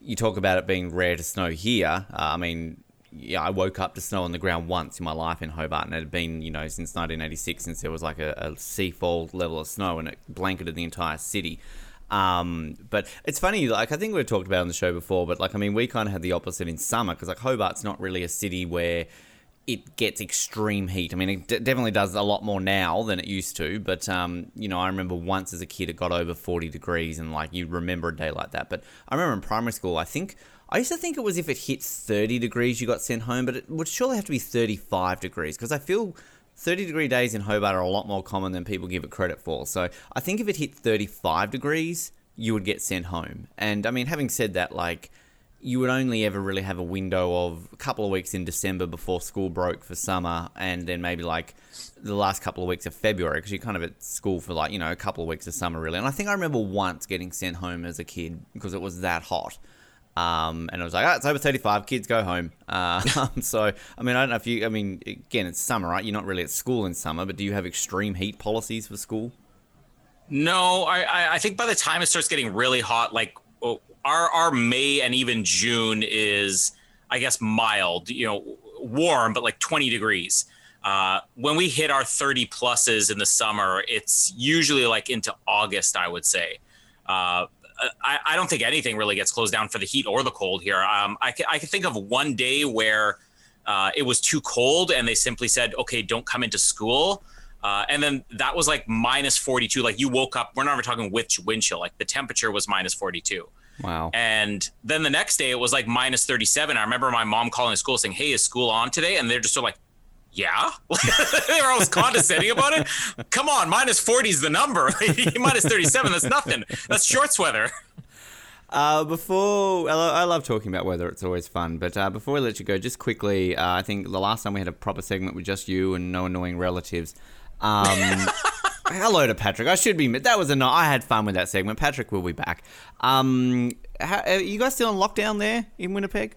you talk about it being rare to snow here. Uh, I mean, yeah, I woke up to snow on the ground once in my life in Hobart, and it had been, you know, since 1986, since there was like a, a sea fall level of snow, and it blanketed the entire city. Um, but it's funny, like I think we've talked about on the show before, but like I mean, we kind of had the opposite in summer because like Hobart's not really a city where it gets extreme heat. I mean, it d- definitely does a lot more now than it used to. But um, you know, I remember once as a kid it got over forty degrees, and like you remember a day like that. But I remember in primary school, I think I used to think it was if it hit thirty degrees you got sent home, but it would surely have to be thirty-five degrees because I feel. 30 degree days in Hobart are a lot more common than people give it credit for. So I think if it hit 35 degrees, you would get sent home. And I mean, having said that, like, you would only ever really have a window of a couple of weeks in December before school broke for summer, and then maybe like the last couple of weeks of February because you're kind of at school for like, you know, a couple of weeks of summer really. And I think I remember once getting sent home as a kid because it was that hot. Um, and I was like, oh, it's over 35, kids go home. Uh, (laughs) so, I mean, I don't know if you, I mean, again, it's summer, right? You're not really at school in summer, but do you have extreme heat policies for school? No, I, I- I think by the time it starts getting really hot, like oh, our our May and even June is, I guess, mild. You know, warm, but like 20 degrees. Uh, when we hit our 30 pluses in the summer, it's usually like into August, I would say. Uh, I, I don't think anything really gets closed down for the heat or the cold here. Um, I, can, I can think of one day where uh, it was too cold and they simply said, okay, don't come into school. Uh, and then that was like minus 42. Like you woke up, we're not even talking which wind chill, like the temperature was minus 42. Wow. And then the next day it was like minus 37. I remember my mom calling the school saying, hey, is school on today? And they're just sort of like, yeah. (laughs) they were almost condescending about it. Come on, minus 40 is the number. (laughs) minus 37, that's nothing. That's shorts weather. Uh, before I, love talking about weather; it's always fun. But uh, before we let you go, just quickly, uh, I think the last time we had a proper segment with just you and no annoying relatives. Um, (laughs) hello to Patrick. I should be. That was a. no- I had fun with that segment. Patrick will be back. Um, how, are you guys still on lockdown there in Winnipeg?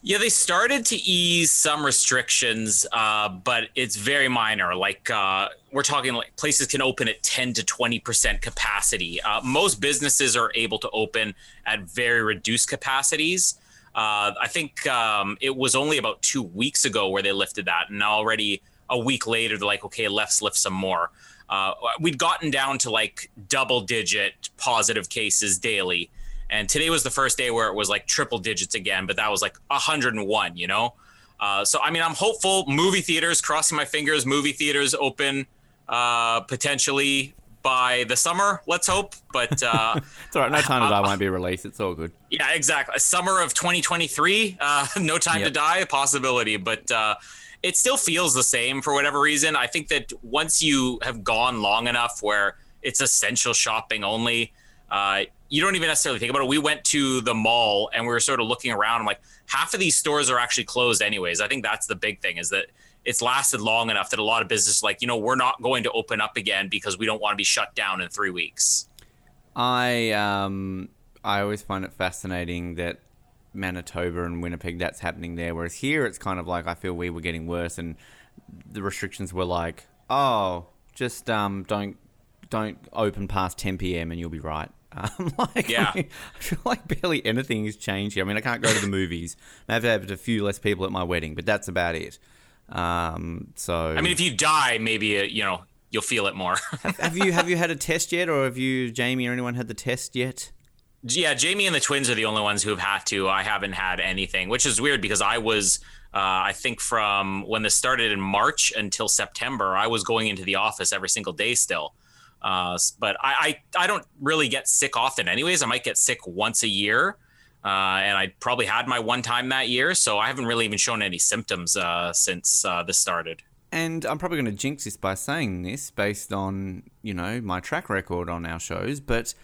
Yeah, they started to ease some restrictions, uh, but it's very minor. Like uh, we're talking, like places can open at ten to twenty percent capacity. Uh, most businesses are able to open at very reduced capacities. Uh, I think um, it was only about two weeks ago where they lifted that, and already a week later they're like, okay, let's lift some more. Uh, we'd gotten down to like double digit positive cases daily and today was the first day where it was like triple digits again, but that was like 101, you know? Uh, so, I mean, I'm hopeful movie theaters, crossing my fingers, movie theaters open uh, potentially by the summer. Let's hope. But uh, (laughs) it's all right. No time to die (laughs) won't be released. It's all good. Yeah, exactly. Summer of 2023. Uh, (laughs) no time yep. to die, possibility. But uh, it still feels the same for whatever reason. I think that once you have gone long enough where it's essential shopping only, uh, you don't even necessarily think about it. We went to the mall and we were sort of looking around. I'm like, half of these stores are actually closed anyways. I think that's the big thing is that it's lasted long enough that a lot of businesses like, you know, we're not going to open up again because we don't want to be shut down in three weeks. I um I always find it fascinating that Manitoba and Winnipeg that's happening there, whereas here it's kind of like I feel we were getting worse and the restrictions were like, oh, just um don't don't open past 10 p.m. and you'll be right. Um, (laughs) like, yeah. I, mean, I, feel like barely anything has changed here. I mean, I can't go to the movies. I have to have a few less people at my wedding, but that's about it. Um, so I mean, if you die, maybe uh, you know you'll feel it more. (laughs) have, have, you have you had a test yet, or have you, Jamie, or anyone had the test yet? Yeah, Jamie and the twins are the only ones who have had to. I haven't had anything, which is weird because I was. Uh, I think from when this started in March until September, I was going into the office every single day still. Uh, but I, I, I don't really get sick often, anyways. I might get sick once a year, uh, and I probably had my one time that year, so I haven't really even shown any symptoms uh, since uh, this started. And I'm probably going to jinx this by saying this based on you know my track record on our shows, but.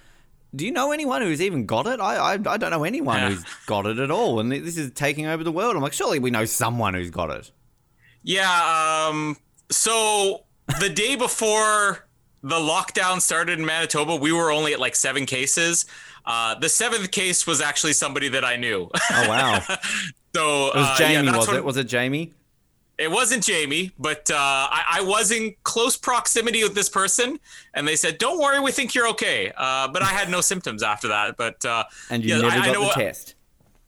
Do you know anyone who's even got it? I I, I don't know anyone yeah. who's got it at all, and this is taking over the world. I'm like, surely we know someone who's got it. Yeah. Um. So the day before the lockdown started in Manitoba, we were only at like seven cases. Uh, the seventh case was actually somebody that I knew. Oh wow! (laughs) so it was uh, Jamie, yeah, was it? Was it Jamie? It wasn't Jamie, but uh, I, I, was in close proximity with this person, and they said, "Don't worry, we think you're okay." Uh, but I had no (laughs) symptoms after that. But uh, and you yeah, never I, got I the test.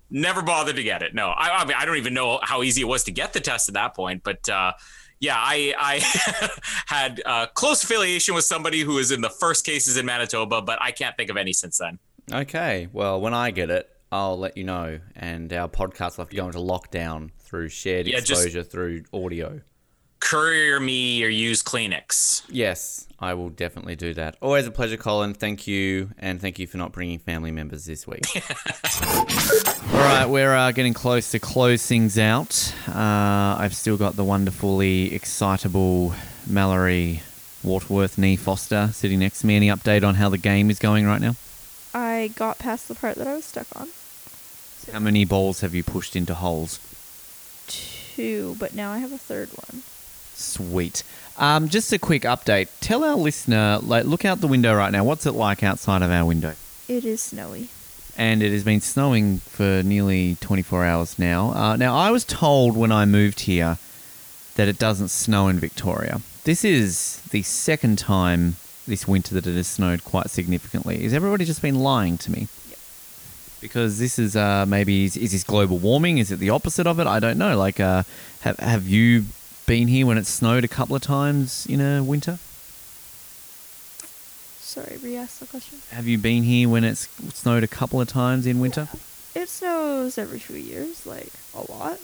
Never bothered to get it. No, I, I, mean I don't even know how easy it was to get the test at that point. But uh, yeah, I, I (laughs) had a close affiliation with somebody who was in the first cases in Manitoba, but I can't think of any since then. Okay, well, when I get it, I'll let you know, and our podcast will have to go into lockdown through shared yeah, exposure through audio. Courier me or use Kleenex. Yes, I will definitely do that. Always a pleasure, Colin. Thank you, and thank you for not bringing family members this week. (laughs) All right, we're uh, getting close to close things out. Uh, I've still got the wonderfully excitable Mallory Wartworth Nee Foster sitting next to me. Any update on how the game is going right now? I got past the part that I was stuck on. How many balls have you pushed into holes? Two, but now I have a third one. Sweet. Um, just a quick update. Tell our listener, like, look out the window right now. What's it like outside of our window? It is snowy. And it has been snowing for nearly 24 hours now. Uh, now, I was told when I moved here that it doesn't snow in Victoria. This is the second time this winter that it has snowed quite significantly. Has everybody just been lying to me? Yep. Because this is uh, maybe is, is, this global warming? Is it the opposite of it? I don't know. Like, uh, have have you been here when it snowed a couple of times in a winter? Sorry, re-ask the question. Have you been here when it's snowed a couple of times in winter? Yeah. It snows every few years, like a lot.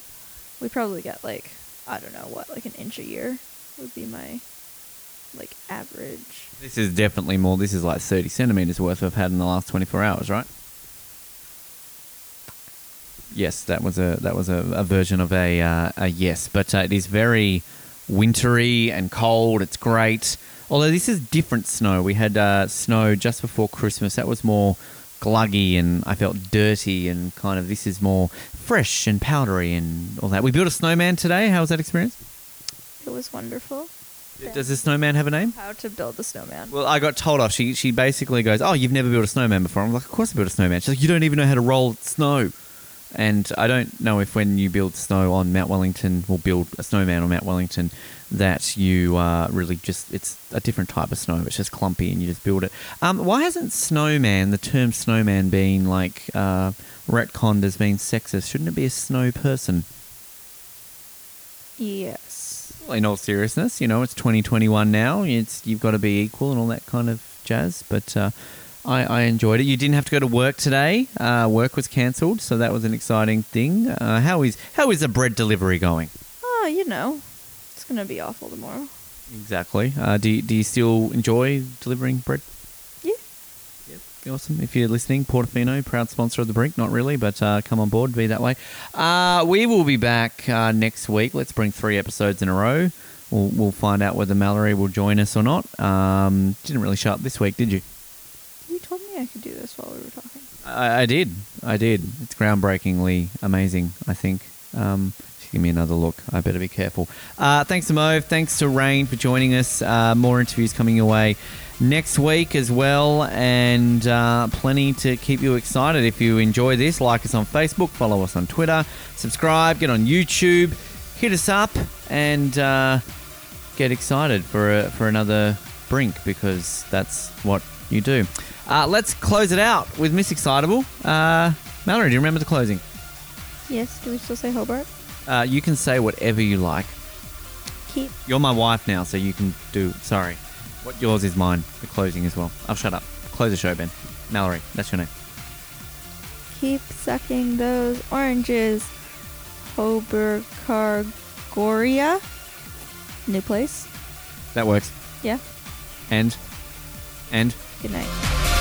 We probably get like I don't know what, like an inch a year would be my like average. This is definitely more. This is like thirty centimeters worth we've had in the last twenty four hours, right? Yes, that was a that was a, a version of a uh, a yes, but uh, it is very wintry and cold. It's great. Although this is different snow. We had uh, snow just before Christmas. That was more gluggy and I felt dirty and kind of this is more fresh and powdery and all that. We built a snowman today. How was that experience? It was wonderful. Does the snowman have a name? How to build the snowman? Well, I got told off. She she basically goes, "Oh, you've never built a snowman before." I'm like, "Of course I built a snowman." She's like, "You don't even know how to roll snow." And I don't know if when you build snow on Mount Wellington, or build a snowman on Mount Wellington, that you uh, really just it's a different type of snow. It's just clumpy, and you just build it. Um, why hasn't snowman the term snowman been like uh, retconned as being sexist? Shouldn't it be a snow person? Yes. Well, in all seriousness, you know, it's 2021 now. It's you've got to be equal and all that kind of jazz. But uh, I, I enjoyed it. You didn't have to go to work today. Uh, work was cancelled, so that was an exciting thing. Uh, how is how is the bread delivery going? Oh, you know, it's gonna be awful tomorrow. Exactly. Uh, do you, do you still enjoy delivering bread? Yeah. Yep. Awesome. If you're listening, Portofino, proud sponsor of the Brink. Not really, but uh, come on board, be that way. Uh, we will be back uh, next week. Let's bring three episodes in a row. We'll, we'll find out whether Mallory will join us or not. Um, didn't really show up this week, did you? I could do this while we were talking. I, I did. I did. It's groundbreakingly amazing, I think. Um, give me another look. I better be careful. Uh, thanks to Mauve. Thanks to Reyne for joining us. Uh, more interviews coming your way next week as well, and uh, plenty to keep you excited. If you enjoy this, like us on Facebook, follow us on Twitter, subscribe, get on YouTube, hit us up, and uh, get excited for a, for another brink because that's what you do. Uh, let's close it out with Miss Excitable. Uh, Mallory, do you remember the closing? Yes. Do we still say Hobart? Uh, you can say whatever you like. Keep You're my wife now, so you can do. Sorry, what yours is mine. The closing as well. I'll shut up. Close the show, Ben. Mallory, that's your name. keep sucking those oranges. Hobercargoria. New place. That works. Yeah. And, and. Good night.